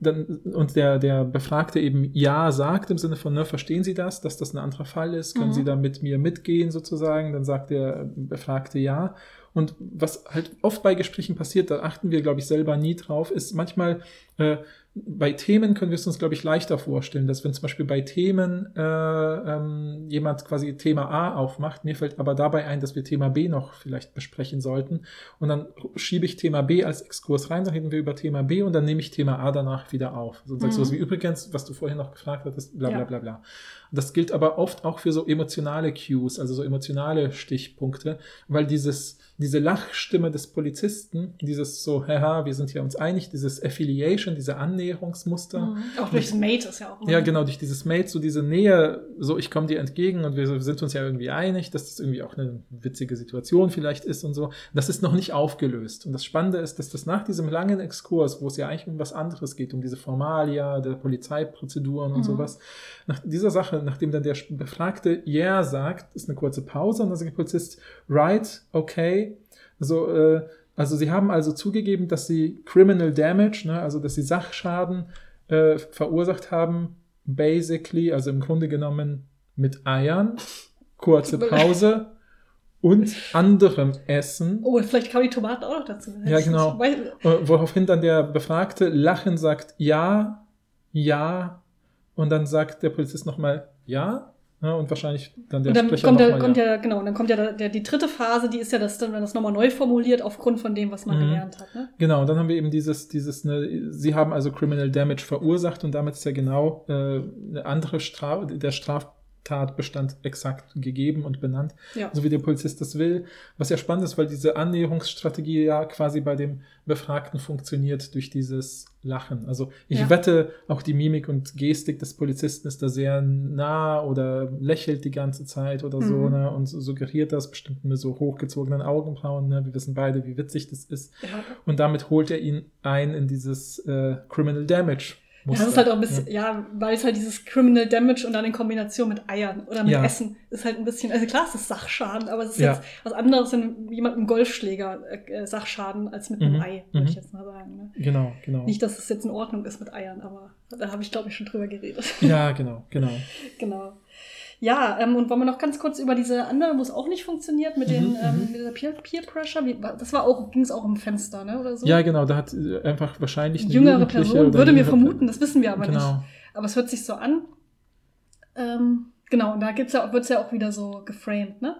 dann und der, der Befragte eben Ja sagt im Sinne von, ne, verstehen Sie das, dass das ein anderer Fall ist, können Mhm. Sie da mit mir mitgehen sozusagen, dann sagt der Befragte Ja. Und was halt oft bei Gesprächen passiert, da achten wir, glaube ich, selber nie drauf, ist manchmal äh, bei Themen können wir es uns, glaube ich, leichter vorstellen, dass wenn zum Beispiel bei Themen äh, ähm, jemand quasi Thema A aufmacht, mir fällt aber dabei ein, dass wir Thema B noch vielleicht besprechen sollten und dann schiebe ich Thema B als Exkurs rein, dann reden wir über Thema B und dann nehme ich Thema A danach wieder auf. So sagst du Mhm. was wie übrigens, was du vorher noch gefragt hattest, bla bla Ja. bla bla. Das gilt aber oft auch für so emotionale Cues, also so emotionale Stichpunkte, weil dieses, diese Lachstimme des Polizisten, dieses so, haha, wir sind ja uns einig, dieses Affiliation, diese Annäherungsmuster, Mhm. Auch durch das Mate ist ja auch. ja, genau, durch dieses Mate, so diese Nähe, so ich komme dir entgegen und wir sind uns ja irgendwie einig, dass das irgendwie auch eine witzige Situation vielleicht ist und so. Das ist noch nicht aufgelöst. Und das Spannende ist, dass das nach diesem langen Exkurs, wo es ja eigentlich um was anderes geht, um diese Formalia, der Polizeiprozeduren und Mhm. sowas, nach dieser Sache, nachdem dann der Befragte Yeah sagt, ist eine kurze Pause und dann sagt der Polizist Right, okay. Also, äh, also sie haben also zugegeben, dass sie Criminal Damage, ne, also dass sie Sachschaden äh, verursacht haben, basically, also im Grunde genommen mit Eiern, kurze Pause und anderem Essen. Oh, vielleicht kamen die Tomaten auch noch dazu. Ja, genau. Äh, Woraufhin dann der Befragte lachen sagt, ja, ja, und dann sagt der Polizist nochmal, ja, ja, und wahrscheinlich dann der und dann Sprecher kommt, der, mal, kommt ja. ja, genau, und dann kommt ja der, der, die dritte Phase, die ist ja das, dann, wenn das nochmal neu formuliert, aufgrund von dem, was man Mhm. gelernt hat. Ne? Genau, und dann haben wir eben dieses, dieses, ne, sie haben also Criminal Damage verursacht und damit ist ja genau äh, eine andere Straf, der Tatbestand exakt gegeben und benannt, Ja. so wie der Polizist das will. Was ja spannend ist, weil diese Annäherungsstrategie ja quasi bei dem Befragten funktioniert durch dieses Lachen. Also ich Ja. wette, auch die Mimik und Gestik des Polizisten ist da sehr nah oder lächelt die ganze Zeit oder so Mhm. ne, und suggeriert das bestimmt mit so hochgezogenen Augenbrauen. Ne? Wir wissen beide, wie witzig das ist. Ja. Und damit holt er ihn ein in dieses äh, Criminal Damage. Ja, das ist halt auch ein bisschen, ja, weil es halt dieses Criminal Damage und dann in Kombination mit Eiern oder mit Ja. Essen ist halt ein bisschen, also klar, es ist Sachschaden, aber es ist Ja. jetzt was anderes, wenn jemand mit einem Golfschläger äh, Sachschaden als mit einem Mhm. Ei, würde ich Mhm. jetzt mal sagen. Ne? Genau, genau. Nicht, dass es jetzt in Ordnung ist mit Eiern, aber da habe ich, glaube ich, schon drüber geredet. ja, genau, genau. genau. Ja, ähm, und wollen wir noch ganz kurz über diese andere, wo es auch nicht funktioniert, mit, den, Mhm, ähm, mhm. dieser Peer, Peer Pressure, wie, das war auch, ging es auch im Fenster, ne? Oder so? Ja, genau, da hat äh, einfach wahrscheinlich eine Jüngere Person, würde mir vermuten, das wissen wir aber genau. nicht. Aber es hört sich so an. Ähm, genau, und da gibt's ja, wird es ja auch wieder so geframed, ne?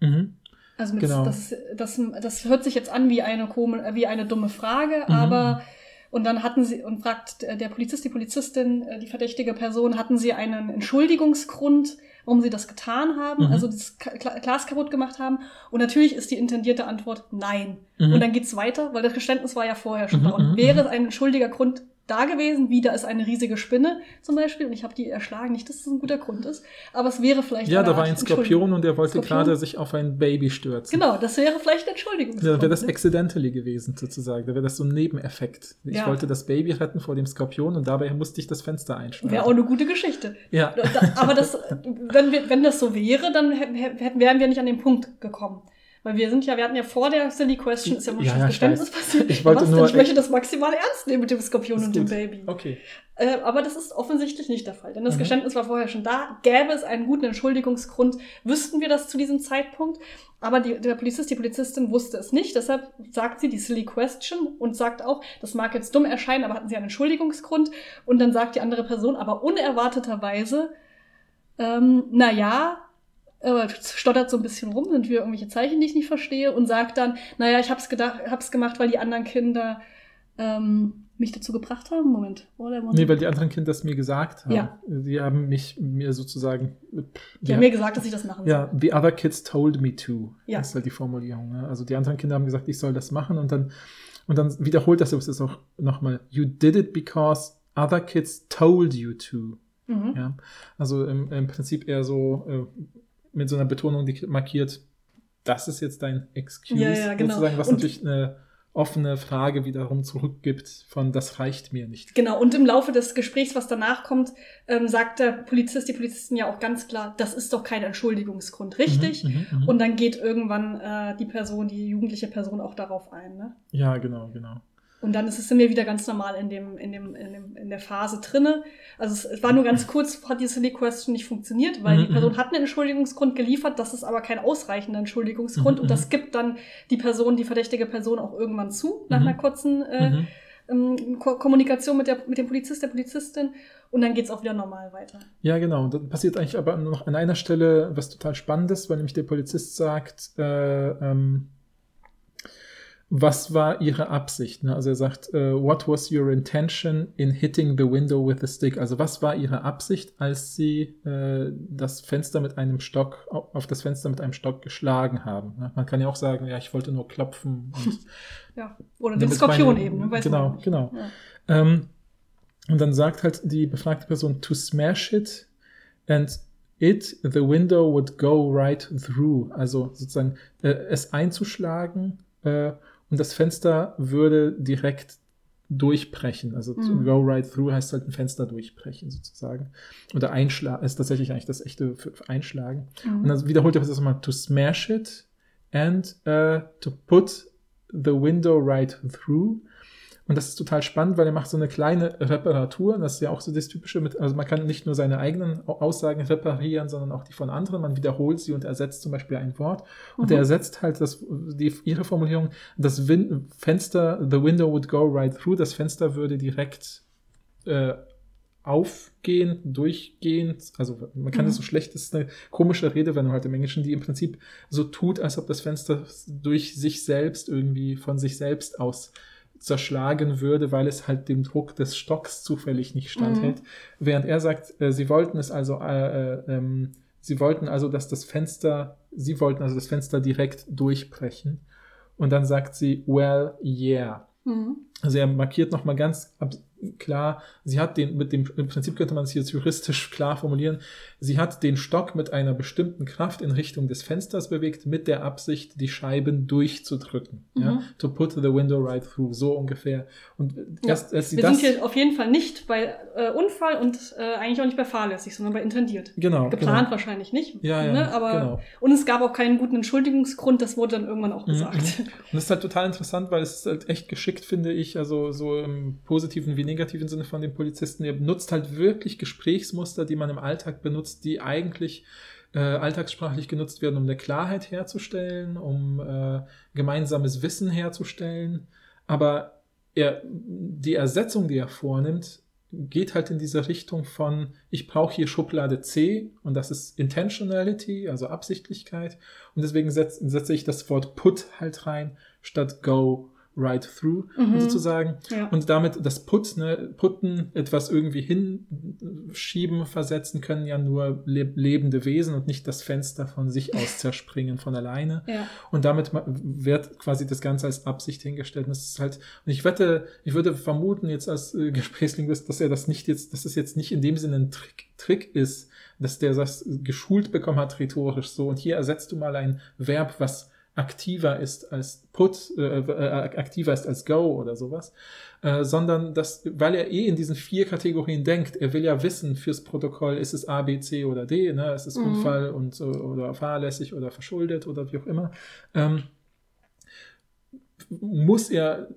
Mhm. Also mit, Genau. das, das, das hört sich jetzt an wie eine komisch, wie eine dumme Frage, Mhm. aber und dann hatten sie und fragt der Polizist, die Polizistin, äh, die verdächtige Person, hatten sie einen Entschuldigungsgrund, warum sie das getan haben, Mhm. also das Glas kaputt gemacht haben. Und natürlich ist die intendierte Antwort nein. Mhm. Und dann geht's weiter, weil das Geständnis war ja vorher schon Mhm, da. Und mhm, wäre mhm. ein entschuldiger Grund da gewesen, wie da ist eine riesige Spinne zum Beispiel, und ich habe die erschlagen, nicht, dass das ein guter Grund ist, aber es wäre vielleicht Ja, da war ein Skorpion und der wollte Skorpion? gerade sich auf ein Baby stürzen. Genau, das wäre vielleicht eine Entschuldigung. Ja, da wäre das accidentally gewesen, sozusagen. Da wäre das so ein Nebeneffekt. Ich Ja. wollte das Baby retten vor dem Skorpion und dabei musste ich das Fenster einschlagen. Wäre auch eine gute Geschichte. ja. Aber das, wenn, wir, wenn das so wäre, dann wären wir nicht an den Punkt gekommen. Weil wir sind ja, wir hatten ja vor der Silly Question, ist ja mal Ja, schon ja, weiß. passiert. Ich wollte nur- ich möchte das maximal ernst nehmen mit dem Skorpion und dem gut. Baby. Okay. Äh, aber das ist offensichtlich nicht der Fall, denn das Mhm. Geständnis war vorher schon da. Gäbe es einen guten Entschuldigungsgrund, wüssten wir das zu diesem Zeitpunkt. Aber die, der Polizist, die Polizistin wusste es nicht. Deshalb sagt sie die silly question und sagt auch, das mag jetzt dumm erscheinen, aber hatten sie einen Entschuldigungsgrund. Und dann sagt die andere Person aber unerwarteterweise, ähm, na ja, äh, stottert so ein bisschen rum, sind wir irgendwelche Zeichen, die ich nicht verstehe, und sagt dann, naja, ich hab's gedacht, hab's gemacht, weil die anderen Kinder ähm, mich dazu gebracht haben. Moment, oder? Nee, weil die anderen Kinder es mir gesagt haben. Ja. Die haben mich mir sozusagen. Die haben mir gesagt, dass ich das machen soll. Ja, the other kids told me to. Ja. Das ist halt die Formulierung. Ne? Also die anderen Kinder haben gesagt, ich soll das machen und dann, und dann wiederholt das es auch nochmal. You did it because other kids told you to. Mhm. Ja. Also im, im Prinzip eher so äh, mit so einer Betonung, die markiert, das ist jetzt dein Excuse, Ja, ja, genau. sozusagen, was Und- natürlich eine offene Frage wiederum zurückgibt von das reicht mir nicht. Genau, und im Laufe des Gesprächs, was danach kommt, ähm, sagt der Polizist, die Polizistin ja auch ganz klar, das ist doch kein Entschuldigungsgrund, richtig? Mhm, mhm, mhm. Und dann geht irgendwann äh, die Person, die jugendliche Person auch darauf ein. Ne? ja, genau, genau. Und dann ist es, sind wir wieder ganz normal in, dem, in, dem, in, dem, in der Phase drinne. Also es, es war nur ganz kurz, hat die Silly Question nicht funktioniert, weil Mhm, die Person mhm. hat einen Entschuldigungsgrund geliefert, das ist aber kein ausreichender Entschuldigungsgrund. Mhm, und das mhm. gibt dann die Person, die verdächtige Person auch irgendwann zu, nach Mhm. einer kurzen äh, Mhm. ähm, Ko Kommunikation mit, der, mit dem Polizist, der Polizistin. Und dann geht's auch wieder normal weiter. Ja, genau. Und dann passiert eigentlich aber noch an einer Stelle was total Spannendes, weil nämlich der Polizist sagt, äh, ähm, was war Ihre Absicht? Ne? Also er sagt, äh, what was your intention in hitting the window with a stick? Also was war Ihre Absicht, als Sie äh, das Fenster mit einem Stock, au- auf das Fenster mit einem Stock geschlagen haben? Ne? Man kann ja auch sagen, ja, ich wollte nur klopfen. Und Ja. Oder den Skorpion meine- eben, ne? genau, nicht. genau. Ja. Ähm, und dann sagt halt die befragte Person to smash it and it, the window would go right through. Also sozusagen äh, es einzuschlagen äh, und das Fenster würde direkt durchbrechen. Also to Mhm. go right through heißt halt ein Fenster durchbrechen sozusagen. Oder einschlagen ist tatsächlich eigentlich das echte für, für einschlagen. Mhm. Und dann wiederholt er das nochmal, to smash it and uh, to put the window right through. Und das ist total spannend, weil er macht so eine kleine Reparatur. Das ist ja auch so das Typische mit, also man kann nicht nur seine eigenen Au- Aussagen reparieren, sondern auch die von anderen. Man wiederholt sie und ersetzt zum Beispiel ein Wort. Und Mhm. er ersetzt halt das, die, ihre Formulierung, das Win Fenster, the window would go right through. Das Fenster würde direkt äh, aufgehen, durchgehen. Also man kann Mhm. das so schlecht, das ist eine komische Redewendung halt im Englischen, die im Prinzip so tut, als ob das Fenster durch sich selbst irgendwie von sich selbst aus zerschlagen würde, weil es halt dem Druck des Stocks zufällig nicht standhält. Mhm. Während er sagt, äh, sie wollten es also, äh, äh, ähm, sie wollten also, dass das Fenster, sie wollten also das Fenster direkt durchbrechen. Und dann sagt sie, well, yeah. Mhm. Also er markiert nochmal ganz klar, sie hat den, mit dem, im Prinzip könnte man es jetzt juristisch klar formulieren, sie hat den Stock mit einer bestimmten Kraft in Richtung des Fensters bewegt, mit der Absicht, die Scheiben durchzudrücken. Mhm. Ja? To put the window right through, so ungefähr. Und erst, ja, als sie wir das, sind hier auf jeden Fall nicht bei äh, Unfall und äh, eigentlich auch nicht bei fahrlässig, sondern bei intendiert. Genau. Geplant genau. wahrscheinlich nicht. Ja, ja, ne? aber genau. Und es gab auch keinen guten Entschuldigungsgrund, das wurde dann irgendwann auch mhm, gesagt. Mhm. Und das ist halt total interessant, weil es ist halt echt geschickt, finde ich, also so im positiven wie negativen Sinne von den Polizisten. Er benutzt halt wirklich Gesprächsmuster, die man im Alltag benutzt, die eigentlich äh, alltagssprachlich genutzt werden, um eine Klarheit herzustellen, um äh, gemeinsames Wissen herzustellen. Aber er, die Ersetzung, die er vornimmt, geht halt in diese Richtung von, ich brauche hier Schublade C und das ist Intentionality, also Absichtlichkeit. Und deswegen setze setz ich das Wort put halt rein statt go right through mhm. sozusagen. Ja. Und damit das Put, ne, Putten, etwas irgendwie hinschieben, versetzen können ja nur leb lebende Wesen und nicht das Fenster von sich aus zerspringen von alleine. Ja. Und damit wird quasi das Ganze als Absicht hingestellt. Und das ist halt, und ich wette, ich würde vermuten jetzt als äh, Gesprächslinguist, dass er das nicht jetzt, dass es jetzt nicht in dem Sinne ein Trick, Trick ist, dass der das geschult bekommen hat rhetorisch so. Und hier ersetzt du mal ein Verb, was aktiver ist als Put, äh, äh, aktiver ist als Go oder sowas, äh, sondern dass, weil er eh in diesen vier Kategorien denkt, er will ja wissen fürs Protokoll, ist es A, B, C oder D, ne? ist es mhm. Unfall und oder fahrlässig oder verschuldet oder wie auch immer, ähm, muss er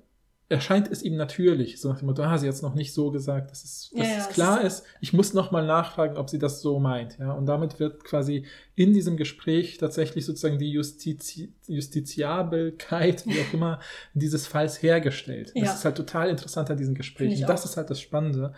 erscheint es ihm natürlich, so nach dem Motto, ah, sie hat es noch nicht so gesagt, dass es, dass ja, es klar ist, ich muss nochmal nachfragen, ob sie das so meint. Ja? Und damit wird quasi in diesem Gespräch tatsächlich sozusagen die Justizi Justiziabelkeit, wie auch immer, dieses Falls hergestellt. Ja. Das ist halt total interessant an diesem Gespräch. Und das ist halt das Spannende.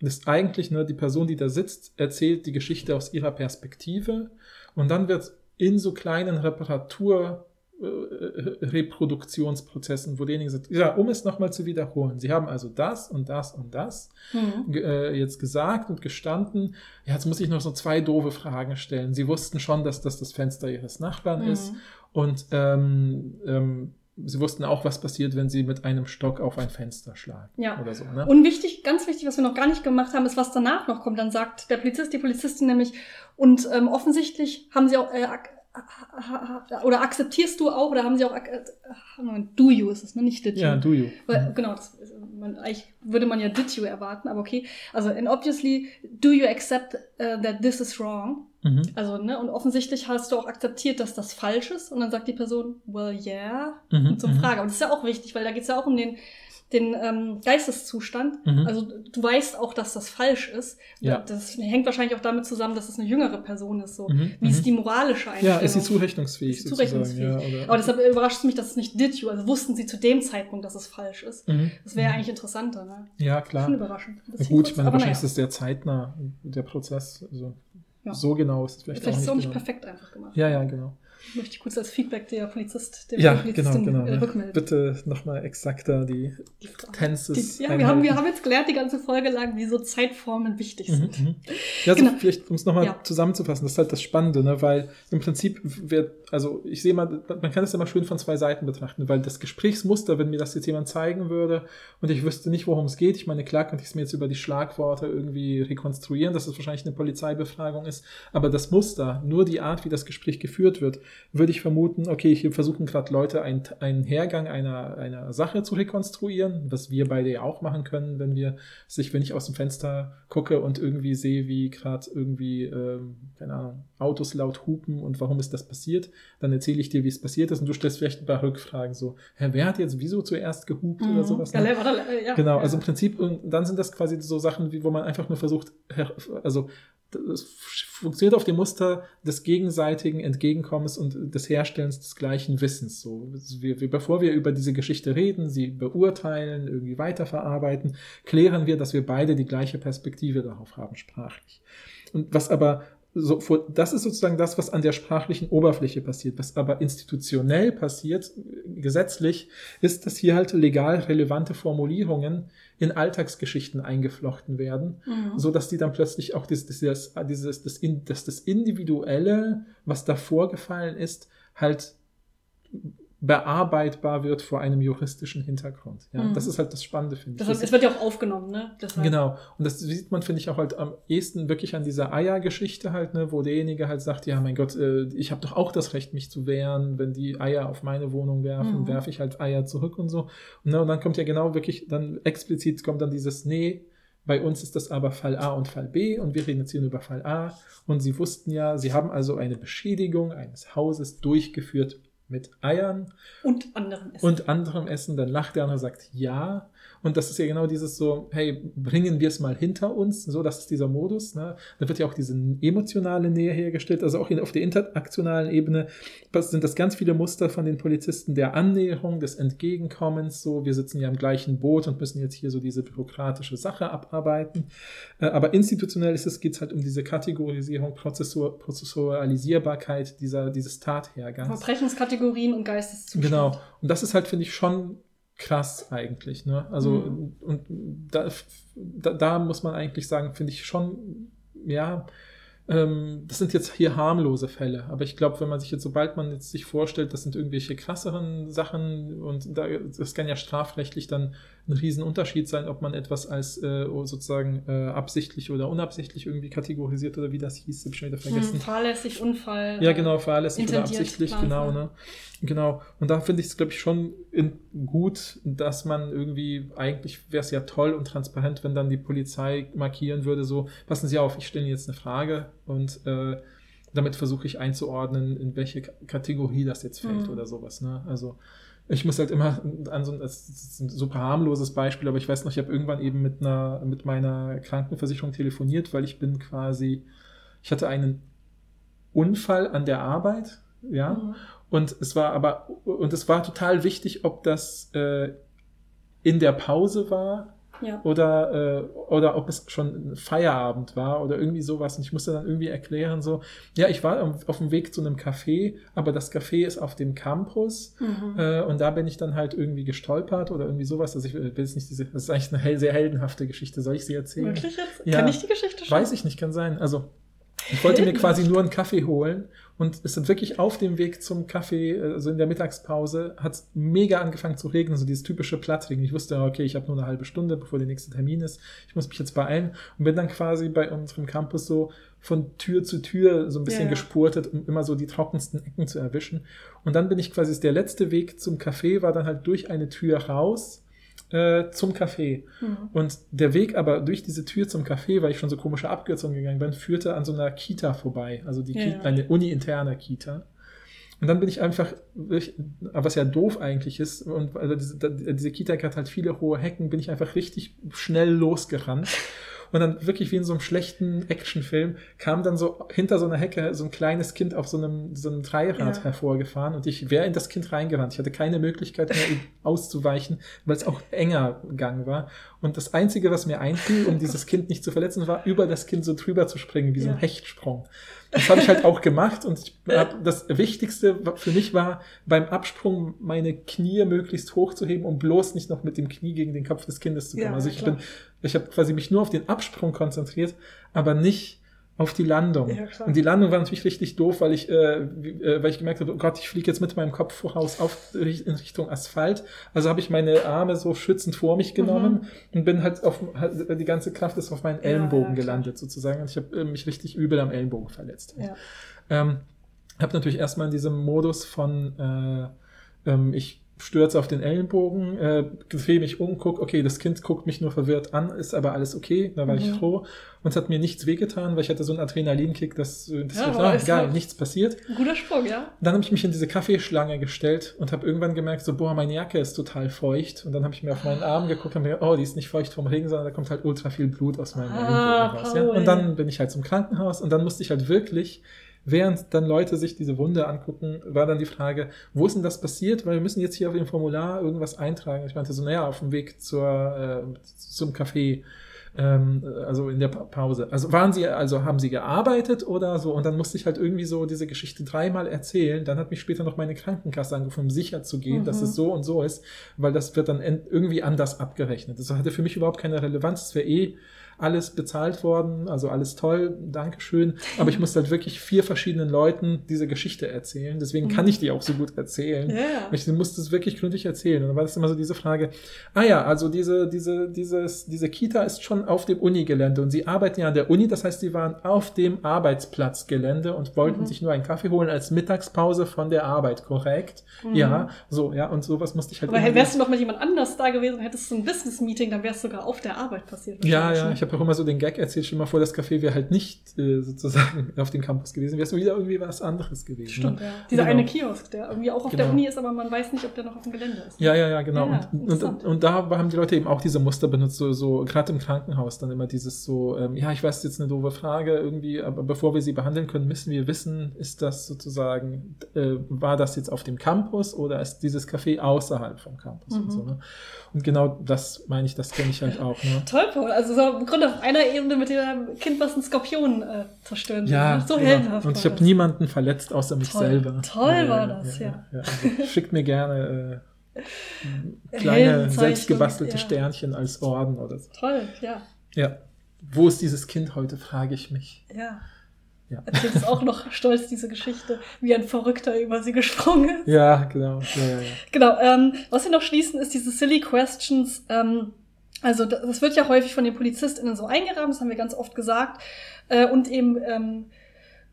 Das ist eigentlich nur die Person, die da sitzt, erzählt die Geschichte aus ihrer Perspektive und dann wird in so kleinen Reparatur- Reproduktionsprozessen, wo derjenige sagt, ja, um es nochmal zu wiederholen, Sie haben also das und das und das mhm. äh, jetzt gesagt und gestanden. Ja, jetzt muss ich noch so zwei doofe Fragen stellen. Sie wussten schon, dass das das Fenster Ihres Nachbarn mhm. ist und ähm, ähm, Sie wussten auch, was passiert, wenn sie mit einem Stock auf ein Fenster schlagen. Ja. Oder so, ne? Und wichtig, ganz wichtig, was wir noch gar nicht gemacht haben, ist, was danach noch kommt. Dann sagt der Polizist, die Polizistin nämlich, und ähm, offensichtlich haben sie auch äh, oder akzeptierst du auch, oder haben sie auch, äh, do you ist es, ne? nicht did you. Ja, do you. Weil, mhm. genau, das, man, eigentlich würde man ja did you erwarten, aber okay. Also, and obviously, do you accept uh, that this is wrong? Mhm. Also, ne, und offensichtlich hast du auch akzeptiert, dass das falsch ist, und dann sagt die Person, well, yeah, mhm. zum mhm. Frage. Aber das ist ja auch wichtig, weil da geht es ja auch um den den ähm, Geisteszustand. Mhm. Also du weißt auch, dass das falsch ist. Ja. Das hängt wahrscheinlich auch damit zusammen, dass es eine jüngere Person ist. So. Mhm. Wie ist mhm. die moralische Einstellung? Ja, ist sie zurechnungsfähig? Ist sie zurechnungsfähig. Ja, Aber deshalb überrascht es mich, dass es nicht did you. Also wussten sie zu dem Zeitpunkt, dass es falsch ist. Mhm. Das wäre mhm. eigentlich interessanter. Ne? Ja, klar. Schon überraschend. Gut, kurz, ich meine, wahrscheinlich naja. ist es sehr zeitnah, der Prozess. Also, ja. So genau ist es vielleicht, vielleicht auch nicht. Vielleicht ist es auch nicht genau. perfekt einfach gemacht. Ja, ja, genau möchte ich kurz als Feedback der Polizist, der ja, Polizistin genau, genau, äh, rückmelden. Bitte nochmal exakter die, die Tenses. Die, ja, wir haben, wir haben jetzt gelernt, die ganze Folge lang, wie so Zeitformen wichtig mhm, sind. Mhm, ja, also genau. vielleicht, um es nochmal ja. zusammenzufassen, das ist halt das Spannende, ne? weil im Prinzip wird, also ich sehe mal, man kann es immer schön von zwei Seiten betrachten, weil das Gesprächsmuster, wenn mir das jetzt jemand zeigen würde und ich wüsste nicht, worum es geht, ich meine, klar könnte ich es mir jetzt über die Schlagworte irgendwie rekonstruieren, dass es wahrscheinlich eine Polizeibefragung ist, aber das Muster, nur die Art, wie das Gespräch geführt wird, würde ich vermuten, okay, hier versuchen gerade Leute einen, einen Hergang einer, einer Sache zu rekonstruieren, was wir beide ja auch machen können, wenn wir sich, wenn ich aus dem Fenster gucke und irgendwie sehe, wie gerade irgendwie, ähm, keine Ahnung, Autos laut hupen und warum ist das passiert, dann erzähle ich dir, wie es passiert ist und du stellst vielleicht ein paar Rückfragen so, Hä, wer hat jetzt wieso zuerst gehupt mhm. oder sowas? Ne? Ja, ja, genau, also im Prinzip, und dann sind das quasi so Sachen, wie, wo man einfach nur versucht, also das funktioniert auf dem Muster des gegenseitigen Entgegenkommens und des Herstellens des gleichen Wissens. So, wir, wir, bevor wir über diese Geschichte reden, sie beurteilen, irgendwie weiterverarbeiten, klären wir, dass wir beide die gleiche Perspektive darauf haben, sprachlich. Und was aber so, das ist sozusagen das, was an der sprachlichen Oberfläche passiert. Was aber institutionell passiert, gesetzlich, ist, dass hier halt legal relevante Formulierungen in Alltagsgeschichten eingeflochten werden, mhm. so dass die dann plötzlich auch dieses, dieses, dieses das, das, das Individuelle, was da vorgefallen ist, halt bearbeitbar wird vor einem juristischen Hintergrund. Ja, mhm. Das ist halt das Spannende, finde ich. Das, es wird ja auch aufgenommen, ne? Deshalb. Genau. Und das sieht man, finde ich, auch halt am ehesten wirklich an dieser Eier-Geschichte halt, ne, wo derjenige halt sagt, ja, mein Gott, äh, ich habe doch auch das Recht, mich zu wehren. Wenn die Eier auf meine Wohnung werfen, mhm. werfe ich halt Eier zurück und so. Und, ne, und dann kommt ja genau wirklich, dann explizit kommt dann dieses, nee, bei uns ist das aber Fall A und Fall B und wir reden jetzt hier nur über Fall A. Und sie wussten ja, sie haben also eine Beschädigung eines Hauses durchgeführt mit Eiern. Und anderem Essen. Und anderem Essen. Dann lacht der andere und sagt ja. Und das ist ja genau dieses so, hey, bringen wir es mal hinter uns. So, das ist dieser Modus. Ne? Da wird ja auch diese emotionale Nähe hergestellt. Also auch auf der interaktionalen Ebene sind das ganz viele Muster von den Polizisten der Annäherung, des Entgegenkommens. So, wir sitzen ja im gleichen Boot und müssen jetzt hier so diese bürokratische Sache abarbeiten. Äh, aber institutionell ist es, geht es halt um diese Kategorisierung, Prozessor, Prozessualisierbarkeit dieser, dieses Tathergangs. Verbrechenskategorien und Geisteszustand. Genau. Und das ist halt, finde ich, schon krass eigentlich. Ne? Also, mhm. und da, da, da, muss man eigentlich sagen, finde ich schon, ja, ähm, das sind jetzt hier harmlose Fälle, aber ich glaube, wenn man sich jetzt, sobald man jetzt sich vorstellt, das sind irgendwelche krasseren Sachen und da, das kann ja strafrechtlich dann ein Riesenunterschied sein, ob man etwas als äh, sozusagen äh, absichtlich oder unabsichtlich irgendwie kategorisiert oder wie das hieß, habe ich schon wieder vergessen. Hm, fahrlässig, Unfall. Ja, genau, fahrlässig oder absichtlich, genau, ne? Genau. Und da finde ich es, glaube ich, schon in, gut, dass man irgendwie, eigentlich wäre es ja toll und transparent, wenn dann die Polizei markieren würde, so, passen Sie auf, ich stelle Ihnen jetzt eine Frage und äh, damit versuche ich einzuordnen, in welche Kategorie das jetzt fällt mhm. oder sowas. Ne? Also ich muss halt immer an so ein, das ist ein super harmloses Beispiel, aber ich weiß noch, ich habe irgendwann eben mit einer, mit meiner Krankenversicherung telefoniert, weil ich bin quasi, ich hatte einen Unfall an der Arbeit, ja, mhm. und es war aber, und es war total wichtig, ob das äh, in der Pause war ja. oder, äh, oder ob es schon Feierabend war oder irgendwie sowas. Und ich musste dann irgendwie erklären, so, ja, ich war auf dem Weg zu einem Café, aber das Café ist auf dem Campus mhm. äh, und da bin ich dann halt irgendwie gestolpert oder irgendwie sowas. Also ich will jetzt nicht diese, das ist eigentlich eine sehr heldenhafte Geschichte. Soll ich sie erzählen? Wirklich jetzt? Ja. Kann ich die Geschichte schon? Weiß ich nicht, kann sein. Also ich wollte mir quasi nur einen Kaffee holen und es sind wirklich auf dem Weg zum Kaffee, also in der Mittagspause, hat es mega angefangen zu regnen, so dieses typische Plattregen. Ich wusste, okay, ich habe nur eine halbe Stunde, bevor der nächste Termin ist. Ich muss mich jetzt beeilen und bin dann quasi bei unserem Campus so von Tür zu Tür so ein bisschen ja. gespurtet, um immer so die trockensten Ecken zu erwischen. Und dann bin ich quasi, der letzte Weg zum Café war dann halt durch eine Tür raus äh, zum Café. Mhm. Und der Weg aber durch diese Tür zum Café, weil ich schon so komische Abkürzungen gegangen bin, führte an so einer Kita vorbei. Also die ja, Kita, eine uni-interne Kita. Und dann bin ich einfach, was ja doof eigentlich ist, und also diese, diese Kita hat halt viele hohe Hecken, bin ich einfach richtig schnell losgerannt und dann wirklich wie in so einem schlechten Actionfilm kam dann so hinter so einer Hecke so ein kleines Kind auf so einem, so einem Dreirad ja. hervorgefahren und ich wäre in das Kind reingerannt. Ich hatte keine Möglichkeit mehr auszuweichen, weil es auch enger Gang war. Und das Einzige, was mir einfiel, um dieses Kind nicht zu verletzen, war, über das Kind so drüber zu springen, wie so ein Hechtsprung. Das habe ich halt auch gemacht und ich hab, das Wichtigste für mich war, beim Absprung meine Knie möglichst hoch zu heben, um bloß nicht noch mit dem Knie gegen den Kopf des Kindes zu kommen. Ja, also ich klar. bin, ich habe quasi mich nur auf den Absprung konzentriert, aber nicht auf die Landung. Ja, und die Landung war natürlich richtig doof, weil ich, äh, äh, weil ich gemerkt habe, oh Gott, ich fliege jetzt mit meinem Kopf voraus auf, in Richtung Asphalt. Also habe ich meine Arme so schützend vor mich genommen mhm. und bin halt auf, halt, die ganze Kraft ist auf meinen Ellenbogen ja, gelandet sozusagen. Und ich habe äh, mich richtig übel am Ellenbogen verletzt. Ja. Ähm, habe natürlich erstmal in diesem Modus von, äh, ähm, ich stürze auf den Ellenbogen, äh, drehe mich um, guck, okay, das Kind guckt mich nur verwirrt an, ist aber alles okay, da war mhm. ich froh. Und es hat mir nichts wehgetan, weil ich hatte so einen Adrenalinkick, dass, das ja, war egal, halt nichts passiert. Guter Sprung, ja. Dann habe ich mich in diese Kaffeeschlange gestellt und habe irgendwann gemerkt, so, boah, meine Jacke ist total feucht. Und dann habe ich mir auf meinen Arm geguckt und mir gedacht, oh, die ist nicht feucht vom Regen, sondern da kommt halt ultra viel Blut aus meinem ah, Ellenbogen raus. Ja? Und dann bin ich halt zum Krankenhaus und dann musste ich halt wirklich Während dann Leute sich diese Wunde angucken, war dann die Frage, wo ist denn das passiert? Weil wir müssen jetzt hier auf dem Formular irgendwas eintragen. Ich meinte so, naja, auf dem Weg zur, äh, zum Café. ähm, also in der Pa- Pause. Also waren sie, also haben sie gearbeitet oder so? Und dann musste ich halt irgendwie so diese Geschichte dreimal erzählen. Dann hat mich später noch meine Krankenkasse angerufen, um sicher zu gehen, dass Mhm. es so und so ist, weil das wird dann en- irgendwie anders abgerechnet. Das hatte für mich überhaupt keine Relevanz. Es wäre eh alles bezahlt worden, also alles toll, Dankeschön. Aber ich musste halt wirklich vier verschiedenen Leuten diese Geschichte erzählen. Deswegen kann ich die auch so gut erzählen. Ja. Ich musste es wirklich gründlich erzählen. Und dann war das immer so diese Frage, ah ja, also diese, diese, dieses, diese Kita ist schon auf dem Unigelände und sie arbeiten ja an der Uni, das heißt, sie waren auf dem Arbeitsplatzgelände und wollten Mhm. sich nur einen Kaffee holen als Mittagspause von der Arbeit, korrekt? Ja, so, ja, und sowas musste ich halt Mhm. Aber wärst du noch mit jemand anders da gewesen, hättest du ein Business-Meeting, dann wär's sogar auf der Arbeit passiert. Ja, ja, ne? ich habe auch immer so den Gag erzählt, schon mal vor, das Café wäre halt nicht äh, sozusagen auf dem Campus gewesen, wäre es wieder irgendwie was anderes gewesen. Stimmt, ja. Dieser Genau. eine Kiosk, der irgendwie auch auf der Genau. Uni ist, aber man weiß nicht, ob der noch auf dem Gelände ist. Ja, ja, ja, genau. Ja, und, und, und da haben die Leute eben auch diese Muster benutzt, so, so gerade im Krankenhaus dann immer dieses so, ähm, ja, ich weiß jetzt eine doofe Frage irgendwie, aber bevor wir sie behandeln können, müssen wir wissen, ist das sozusagen, äh, war das jetzt auf dem Campus oder ist dieses Café außerhalb vom Campus und Mhm. so, ne? Und genau das meine ich, das kenne ich halt auch, ne? Toll, Paul. Also so im Grunde auf einer Ebene mit dem Kind, was einen Skorpion äh, zerstören. Ja, so genau. heldenhaft. Und ich habe niemanden verletzt außer mich Toll. selber. Toll war das, ja. Also schickt mir gerne äh, kleine selbstgebastelte ja. Sternchen als Orden oder so. Toll, ja. Ja. Wo ist dieses Kind heute, frage ich mich. Ja. Ja. Erzählt es auch noch stolz diese Geschichte, wie ein Verrückter über sie gesprungen ist. Ja, genau. Ja, ja. Genau, ähm, was wir noch schließen, ist diese Silly Questions. Ähm, also das, das wird ja häufig von den PolizistInnen so eingerahmt, das haben wir ganz oft gesagt. Äh, und eben ähm,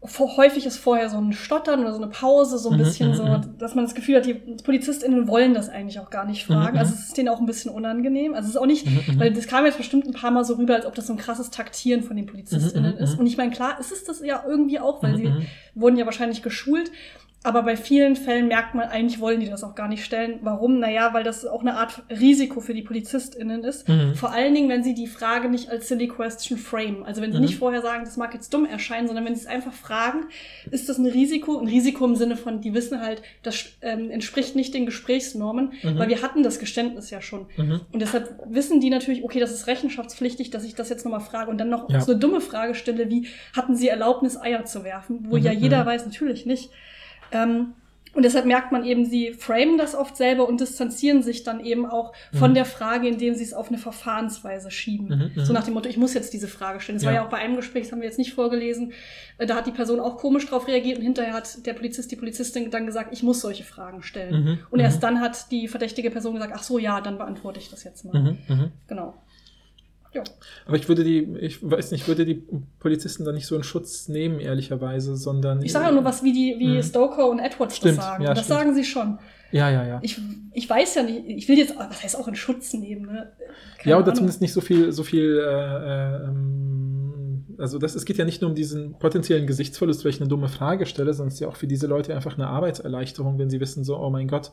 häufig ist vorher so ein Stottern oder so eine Pause, so ein Mhm, bisschen mhm, so, mhm. dass man das Gefühl hat, die PolizistInnen wollen das eigentlich auch gar nicht fragen. Mhm, Also es ist denen auch ein bisschen unangenehm. Also es ist auch nicht, Mhm, weil das kam jetzt bestimmt ein paar Mal so rüber, als ob das so ein krasses Taktieren von den PolizistInnen ist. Und ich meine, klar, ist es das ja irgendwie auch, weil sie wurden ja wahrscheinlich geschult. Aber bei vielen Fällen merkt man, eigentlich wollen die das auch gar nicht stellen. Warum? Naja, weil das auch eine Art Risiko für die PolizistInnen ist. Mhm. Vor allen Dingen, wenn sie die Frage nicht als Silly Question frame. Also wenn sie Mhm. nicht vorher sagen, das mag jetzt dumm erscheinen, sondern wenn sie es einfach fragen, ist das ein Risiko? Ein Risiko im Sinne von, die wissen halt, das ähm, entspricht nicht den Gesprächsnormen, Mhm. weil wir hatten das Geständnis ja schon. Mhm. Und deshalb wissen die natürlich, okay, das ist rechenschaftspflichtig, dass ich das jetzt nochmal frage und dann noch Ja. so eine dumme Frage stelle, wie hatten sie Erlaubnis, Eier zu werfen? Wo Mhm, ja jeder mhm. weiß, natürlich nicht. Ähm, und deshalb merkt man eben, sie framen das oft selber und distanzieren sich dann eben auch von Mhm. der Frage, indem sie es auf eine Verfahrensweise schieben. Mhm, mhm. So nach dem Motto, ich muss jetzt diese Frage stellen. Das war Ja. ja auch bei einem Gespräch, das haben wir jetzt nicht vorgelesen, äh, da hat die Person auch komisch drauf reagiert und hinterher hat der Polizist, die Polizistin dann gesagt, ich muss solche Fragen stellen. Mhm, Und mhm. erst dann hat die verdächtige Person gesagt, ach so, ja, dann beantworte ich das jetzt mal. Mhm. Mhm. Genau. Ja. Aber ich würde die, ich weiß nicht, ich würde die Polizisten da nicht so in Schutz nehmen, ehrlicherweise, sondern. Ich sage ja nur was, wie die, wie Mhm. Stoker und Edwards Stimmt, das sagen. ja, das stimmt. sagen sie schon. Ja, ja, ja. Ich, ich weiß ja nicht, ich will jetzt, was heißt auch in Schutz nehmen, ne? Keine ja, oder Ahnung. zumindest nicht so viel, so viel, äh, äh, ähm, also das, es geht ja nicht nur um diesen potenziellen Gesichtsverlust, weil ich eine dumme Frage stelle, sondern es ist ja auch für diese Leute einfach eine Arbeitserleichterung, wenn sie wissen, so, oh mein Gott,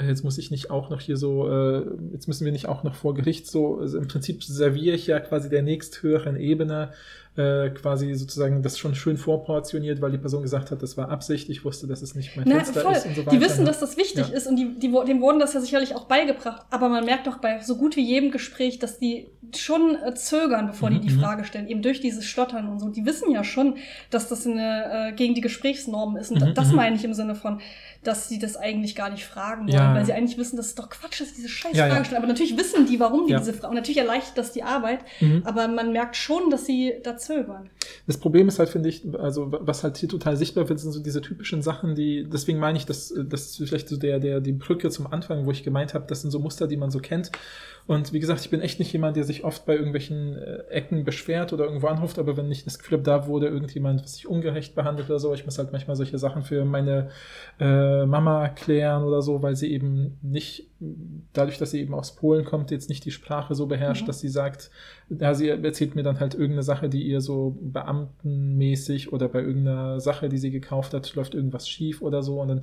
jetzt muss ich nicht auch noch hier so, äh, jetzt müssen wir nicht auch noch vor Gericht so, also im Prinzip serviere ich ja quasi der nächsthöheren Ebene äh, quasi sozusagen das schon schön vorportioniert, weil die Person gesagt hat, das war Absicht, ich wusste, dass es nicht mein Na, Fenster voll. ist und so weiter. die wissen, ne? dass das wichtig Ja. ist und die, die, dem wurden das ja sicherlich auch beigebracht. Aber man merkt doch bei so gut wie jedem Gespräch, dass die schon äh, zögern, bevor die Mhm, die mhm. Frage stellen. Eben durch dieses Stottern und so. Die wissen ja schon, dass das eine, äh, gegen die Gesprächsnormen ist. Und Mhm, das mhm. meine ich im Sinne von, dass sie das eigentlich gar nicht fragen wollen, Ja. weil sie eigentlich wissen, dass es doch Quatsch ist, diese scheiß Ja. Frage stellen. Aber natürlich wissen die, warum die diese Frage. Und natürlich erleichtert das die Arbeit, Mhm. aber man merkt schon, dass sie da zögern. Das Problem ist halt, finde ich, also was halt hier total sichtbar wird, sind so diese typischen Sachen, die, deswegen meine ich, dass das ist vielleicht so der, der, die Brücke zum Anfang, wo ich gemeint habe, das sind so Muster, die man so kennt. Und wie gesagt, ich bin echt nicht jemand, der sich oft bei irgendwelchen äh, Ecken beschwert oder irgendwo anruft, aber wenn ich das Gefühl habe, da wurde irgendjemand, was ich ungerecht behandelt oder so, ich muss halt manchmal solche Sachen für meine äh, Mama klären oder so, weil sie eben nicht, dadurch, dass sie eben aus Polen kommt, jetzt nicht die Sprache so beherrscht, Mhm. dass sie sagt, ja, sie erzählt mir dann halt irgendeine Sache, die ihr so beamtenmäßig oder bei irgendeiner Sache, die sie gekauft hat, läuft irgendwas schief oder so und dann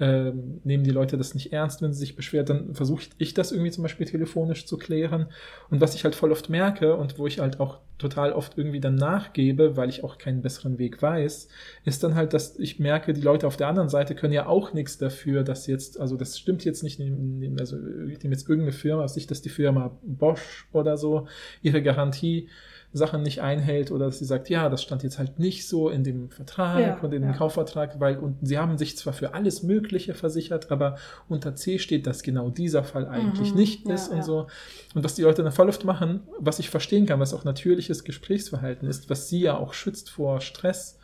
ähm, nehmen die Leute das nicht ernst, wenn sie sich beschwert, dann versuche ich das irgendwie zum Beispiel telefonisch zu klären und was ich halt voll oft merke und wo ich halt auch total oft irgendwie dann nachgebe, weil ich auch keinen besseren Weg weiß, ist dann halt, dass ich merke, die Leute auf der anderen Seite können ja auch nichts dafür, dass jetzt, also das stimmt jetzt nicht, also ich nehme jetzt irgendeine Firma, Sicht, dass die Firma Bosch oder so ihre Garantie Sachen nicht einhält oder dass sie sagt, ja, das stand jetzt halt nicht so in dem Vertrag Ja, und in dem ja. Kaufvertrag, weil und sie haben sich zwar für alles Mögliche versichert, aber unter C steht, dass genau dieser Fall eigentlich Mhm, nicht ja, ist und so. Und was die Leute dann voll oft machen, was ich verstehen kann, was auch natürliches Gesprächsverhalten ist, was sie ja auch schützt vor Stress,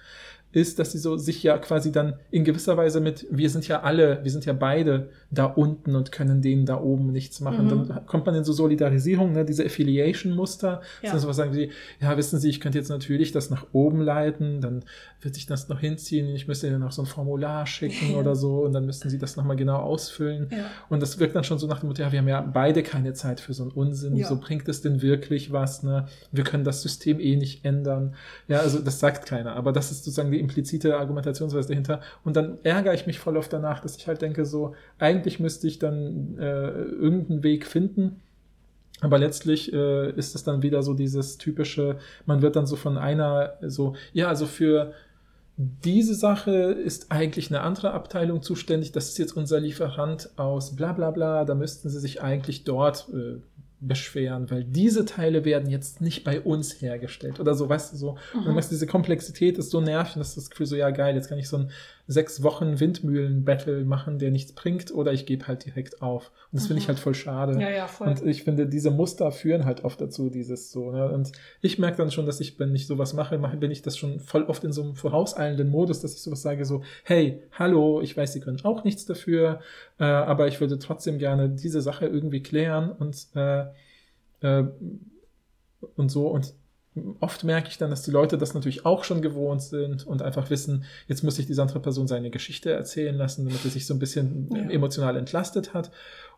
ist, dass sie so sich ja quasi dann in gewisser Weise mit, wir sind ja alle, wir sind ja beide da unten und können denen da oben nichts machen. Mhm. Dann kommt man in so Solidarisierung, ne, diese Affiliation-Muster. Ja. Ist was sagen sie, ja, wissen Sie, ich könnte jetzt natürlich das nach oben leiten, dann wird sich das noch hinziehen, ich müsste Ihnen noch so ein Formular schicken Ja. oder so und dann müssten Sie das nochmal genau ausfüllen. Ja. Und das wirkt dann schon so nach dem Motto, ja, wir haben ja beide keine Zeit für so einen Unsinn. So bringt es denn wirklich was, ne? Wir können das System eh nicht ändern. Ja, also das sagt keiner. Aber das ist sozusagen die implizite Argumentationsweise dahinter. Und dann ärgere ich mich voll oft danach, dass ich halt denke, so, eigentlich müsste ich dann äh, irgendeinen Weg finden. Aber letztlich äh, ist es dann wieder so dieses typische, man wird dann so von einer, so, ja, also für diese Sache ist eigentlich eine andere Abteilung zuständig. Das ist jetzt unser Lieferant aus bla bla bla. Da müssten sie sich eigentlich dort äh, beschweren, weil diese Teile werden jetzt nicht bei uns hergestellt oder so, weißt du so. Und Mhm. du merkst, diese Komplexität ist so nervig, dass das Gefühl so, ja geil, jetzt kann ich so ein sechs Wochen Windmühlen-Battle machen, der nichts bringt, oder ich gebe halt direkt auf. Und das finde ich Mhm. halt voll schade. Ja, ja, voll. Und ich finde, diese Muster führen halt oft dazu, dieses so. Ne? Und ich merke dann schon, dass ich, wenn ich sowas mache, mache, bin ich das schon voll oft in so einem vorauseilenden Modus, dass ich sowas sage, so, hey, hallo, ich weiß, Sie können auch nichts dafür, äh, aber ich würde trotzdem gerne diese Sache irgendwie klären und, äh, äh, und so. Und oft merke ich dann, dass die Leute das natürlich auch schon gewohnt sind und einfach wissen, jetzt muss sich diese andere Person seine Geschichte erzählen lassen, damit er sich so ein bisschen Ja. emotional entlastet hat.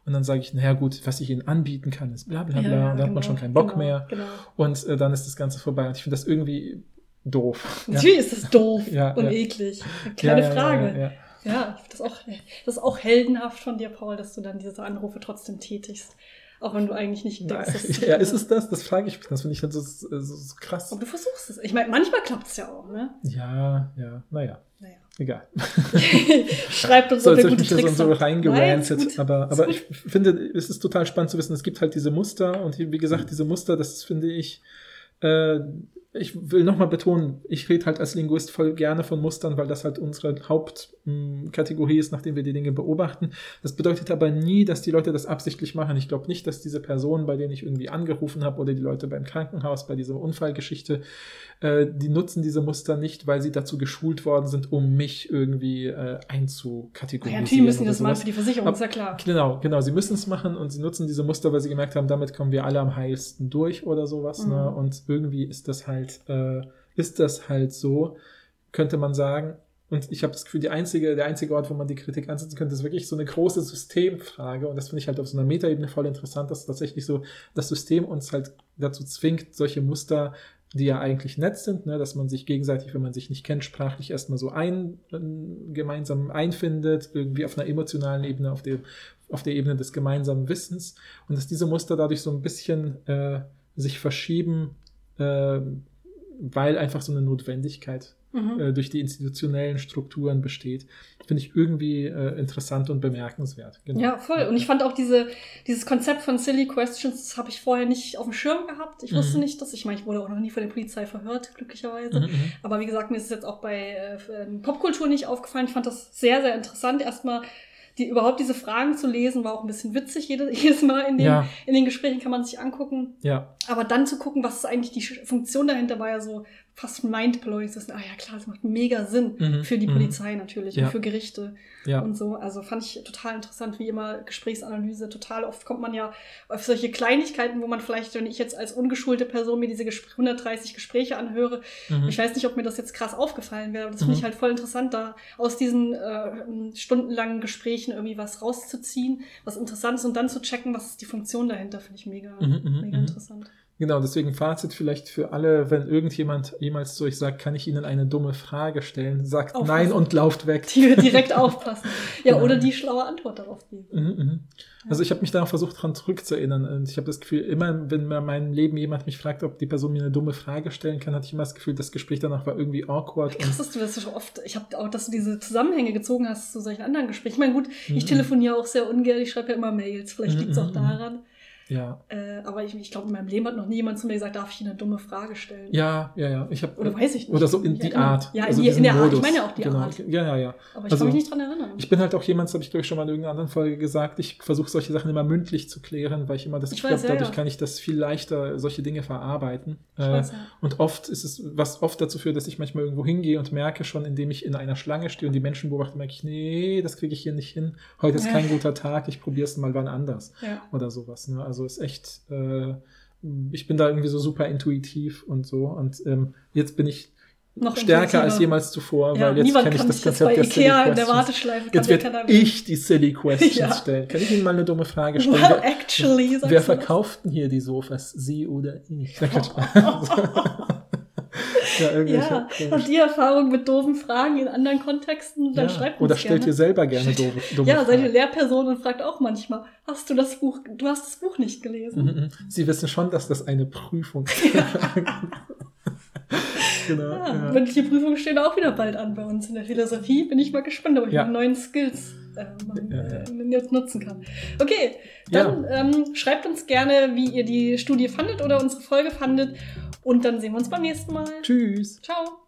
Und dann sage ich, naja gut, was ich ihnen anbieten kann, ist bla bla Ja, bla. ja, und dann hat man genau, schon keinen Bock genau, mehr. Genau. Und äh, dann ist das Ganze vorbei. Und ich finde das irgendwie doof. Ja. Natürlich ist das doof Ja, und ja. eklig. Keine Ja, ja, Frage. Ja, ja, Ja, ich das, auch, das ist auch heldenhaft von dir, Paul, dass du dann diese Anrufe trotzdem tätigst. Auch wenn du eigentlich nicht Nein, denkst, dass ja, ist es das? Das frage ich mich. Das finde ich halt so, so, so krass. Aber du versuchst es. Ich meine, manchmal klappt es ja auch, ne? Ja, ja, naja, Naja. egal. Schreibt uns So, ich gute Tricks so. Nein, reingerantet. gut. Aber, aber ich finde, es ist total spannend zu wissen, es gibt halt diese Muster und wie gesagt, diese Muster, das finde ich, äh, ich will nochmal betonen, ich rede halt als Linguist voll gerne von Mustern, weil das halt unsere Hauptkategorie ist, nachdem wir die Dinge beobachten. Das bedeutet aber nie, dass die Leute das absichtlich machen. Ich glaube nicht, dass diese Personen, bei denen ich irgendwie angerufen habe oder die Leute beim Krankenhaus bei dieser Unfallgeschichte, äh, die nutzen diese Muster nicht, weil sie dazu geschult worden sind, um mich irgendwie äh, Ja, einzukategorisieren. natürlich müssen die das machen für die Versicherung, ist ja klar. Genau, genau. Sie müssen es machen und sie nutzen diese Muster, weil sie gemerkt haben, damit kommen wir alle am heilsten durch oder sowas. Mhm. Ne? Und irgendwie ist das halt, äh, ist das halt so, könnte man sagen. Und ich habe das Gefühl, die einzige, der einzige Ort, wo man die Kritik ansetzen könnte, ist wirklich so eine große Systemfrage. Und das finde ich halt auf so einer Metaebene voll interessant, dass tatsächlich so das System uns halt dazu zwingt, solche Muster, die ja eigentlich nett sind, ne, dass man sich gegenseitig, wenn man sich nicht kennt, sprachlich erstmal so ein, äh, gemeinsam einfindet, irgendwie auf einer emotionalen Ebene, auf der, auf der Ebene des gemeinsamen Wissens. Und dass diese Muster dadurch so ein bisschen äh, sich verschieben, äh, weil einfach so eine Notwendigkeit Mhm. äh, durch die institutionellen Strukturen besteht, finde ich irgendwie äh, interessant und bemerkenswert. Genau. Ja, voll. Und ich fand auch diese, dieses Konzept von Silly Questions, das habe ich vorher nicht auf dem Schirm gehabt. Ich wusste Mhm. nicht, dass ich meine, ich wurde auch noch nie von der Polizei verhört, glücklicherweise. Mhm, mhm. Aber wie gesagt, mir ist es jetzt auch bei äh, Popkultur nicht aufgefallen. Ich fand das sehr, sehr interessant. Erstmal die, überhaupt diese Fragen zu lesen, war auch ein bisschen witzig. Jede, jedes Mal in den, Ja. in den Gesprächen kann man sich angucken. Ja, Aber dann zu gucken, was ist eigentlich die Funktion dahinter, war ja so fast mindblowing. zu wissen, Ah ja, klar, das macht mega Sinn Mhm, für die mhm. Polizei natürlich Ja. und für Gerichte ja. und so. Also fand ich total interessant, wie immer Gesprächsanalyse. Total oft kommt man ja auf solche Kleinigkeiten, wo man vielleicht, wenn ich jetzt als ungeschulte Person mir diese Gespr 130 Gespräche anhöre, Mhm. ich weiß nicht, ob mir das jetzt krass aufgefallen wäre, aber das Mhm. finde ich halt voll interessant, da aus diesen äh, stundenlangen Gesprächen irgendwie was rauszuziehen, was interessant ist und dann zu checken, was ist die Funktion dahinter, finde ich mega, Mhm, mhm, mega mhm. interessant. Genau, deswegen Fazit vielleicht für alle, wenn irgendjemand jemals zu euch sagt, kann ich Ihnen eine dumme Frage stellen, sagt Aufpassen. nein und lauft weg. Die direkt aufpassen. Ja, Genau. oder die schlaue Antwort darauf geben. Mhm, mhm. Also ich habe mich da versucht, daran zurückzuerinnern. Und ich habe das Gefühl, immer wenn in meinem Leben jemand mich fragt, ob die Person mir eine dumme Frage stellen kann, hatte ich immer das Gefühl, das Gespräch danach war irgendwie awkward. Krass, dass du das so oft, ich habe auch, dass du diese Zusammenhänge gezogen hast zu solchen anderen Gesprächen. Ich meine, gut, ich Mhm. telefoniere auch sehr ungern, ich schreibe ja immer Mails, vielleicht Mhm, liegt es auch mhm, daran. Ja, Äh, aber ich, ich glaube, in meinem Leben hat noch nie jemand zu mir gesagt, darf ich eine dumme Frage stellen? ja, ja, ja. Ich hab, Oder weiß ich nicht. Oder so in Ich die erinnere- Art. Ja, in also in diesen der Art. Ich Modus. meine ja auch die genau. Art. Ja, ja, ja. Aber ich Also, kann mich nicht dran erinnern. Ich bin halt auch jemand, das habe ich glaube ich schon mal in irgendeiner anderen Folge gesagt, ich versuche solche Sachen immer mündlich zu klären, weil ich immer das Ich Gefühl habe, ja, dadurch ja. kann ich das viel leichter, solche Dinge verarbeiten. Ich Äh, weiß, ja. Und oft ist es, was oft dazu führt, dass ich manchmal irgendwo hingehe und merke schon, indem ich in einer Schlange stehe und die Menschen beobachte, merke ich, nee, das kriege ich hier nicht hin. Heute ist kein guter Tag, ich probiere es mal wann anders. ja. Oder sowas. Ne? Also ist echt, äh, ich bin da irgendwie so super intuitiv und so. Und ähm, jetzt bin ich Noch stärker als jemals zuvor, Ja, weil jetzt kenne ich das sich jetzt Konzept bei Ikea in der. Warteschleife kann Jetzt wird ich die Silly Questions Ja. stellen. Kann ich Ihnen mal eine dumme Frage stellen? Well, Wer, actually, wer das? verkauft denn hier die Sofas? Sie oder ich? ja, Ja, habt ihr Erfahrung mit doofen Fragen in anderen Kontexten? Dann Ja. schreibt uns Oder stellt gerne. ihr selber gerne dumme, dumme Ja, seid ihr Fragen. Lehrperson und fragt auch manchmal, hast du das Buch, du hast das Buch nicht gelesen? Mhm, mhm. Sie wissen schon, dass das eine Prüfung ist. genau. Ja, ja. Mündliche Prüfungen stehen auch wieder bald an bei uns in der Philosophie. Bin ich mal gespannt, ob ich Ja. meine neuen Skills Ja, äh, nutzen kann. Okay, dann ähm, schreibt uns gerne, wie ihr die Studie fandet oder unsere Folge fandet. Und dann sehen wir uns beim nächsten Mal. Tschüss. Ciao.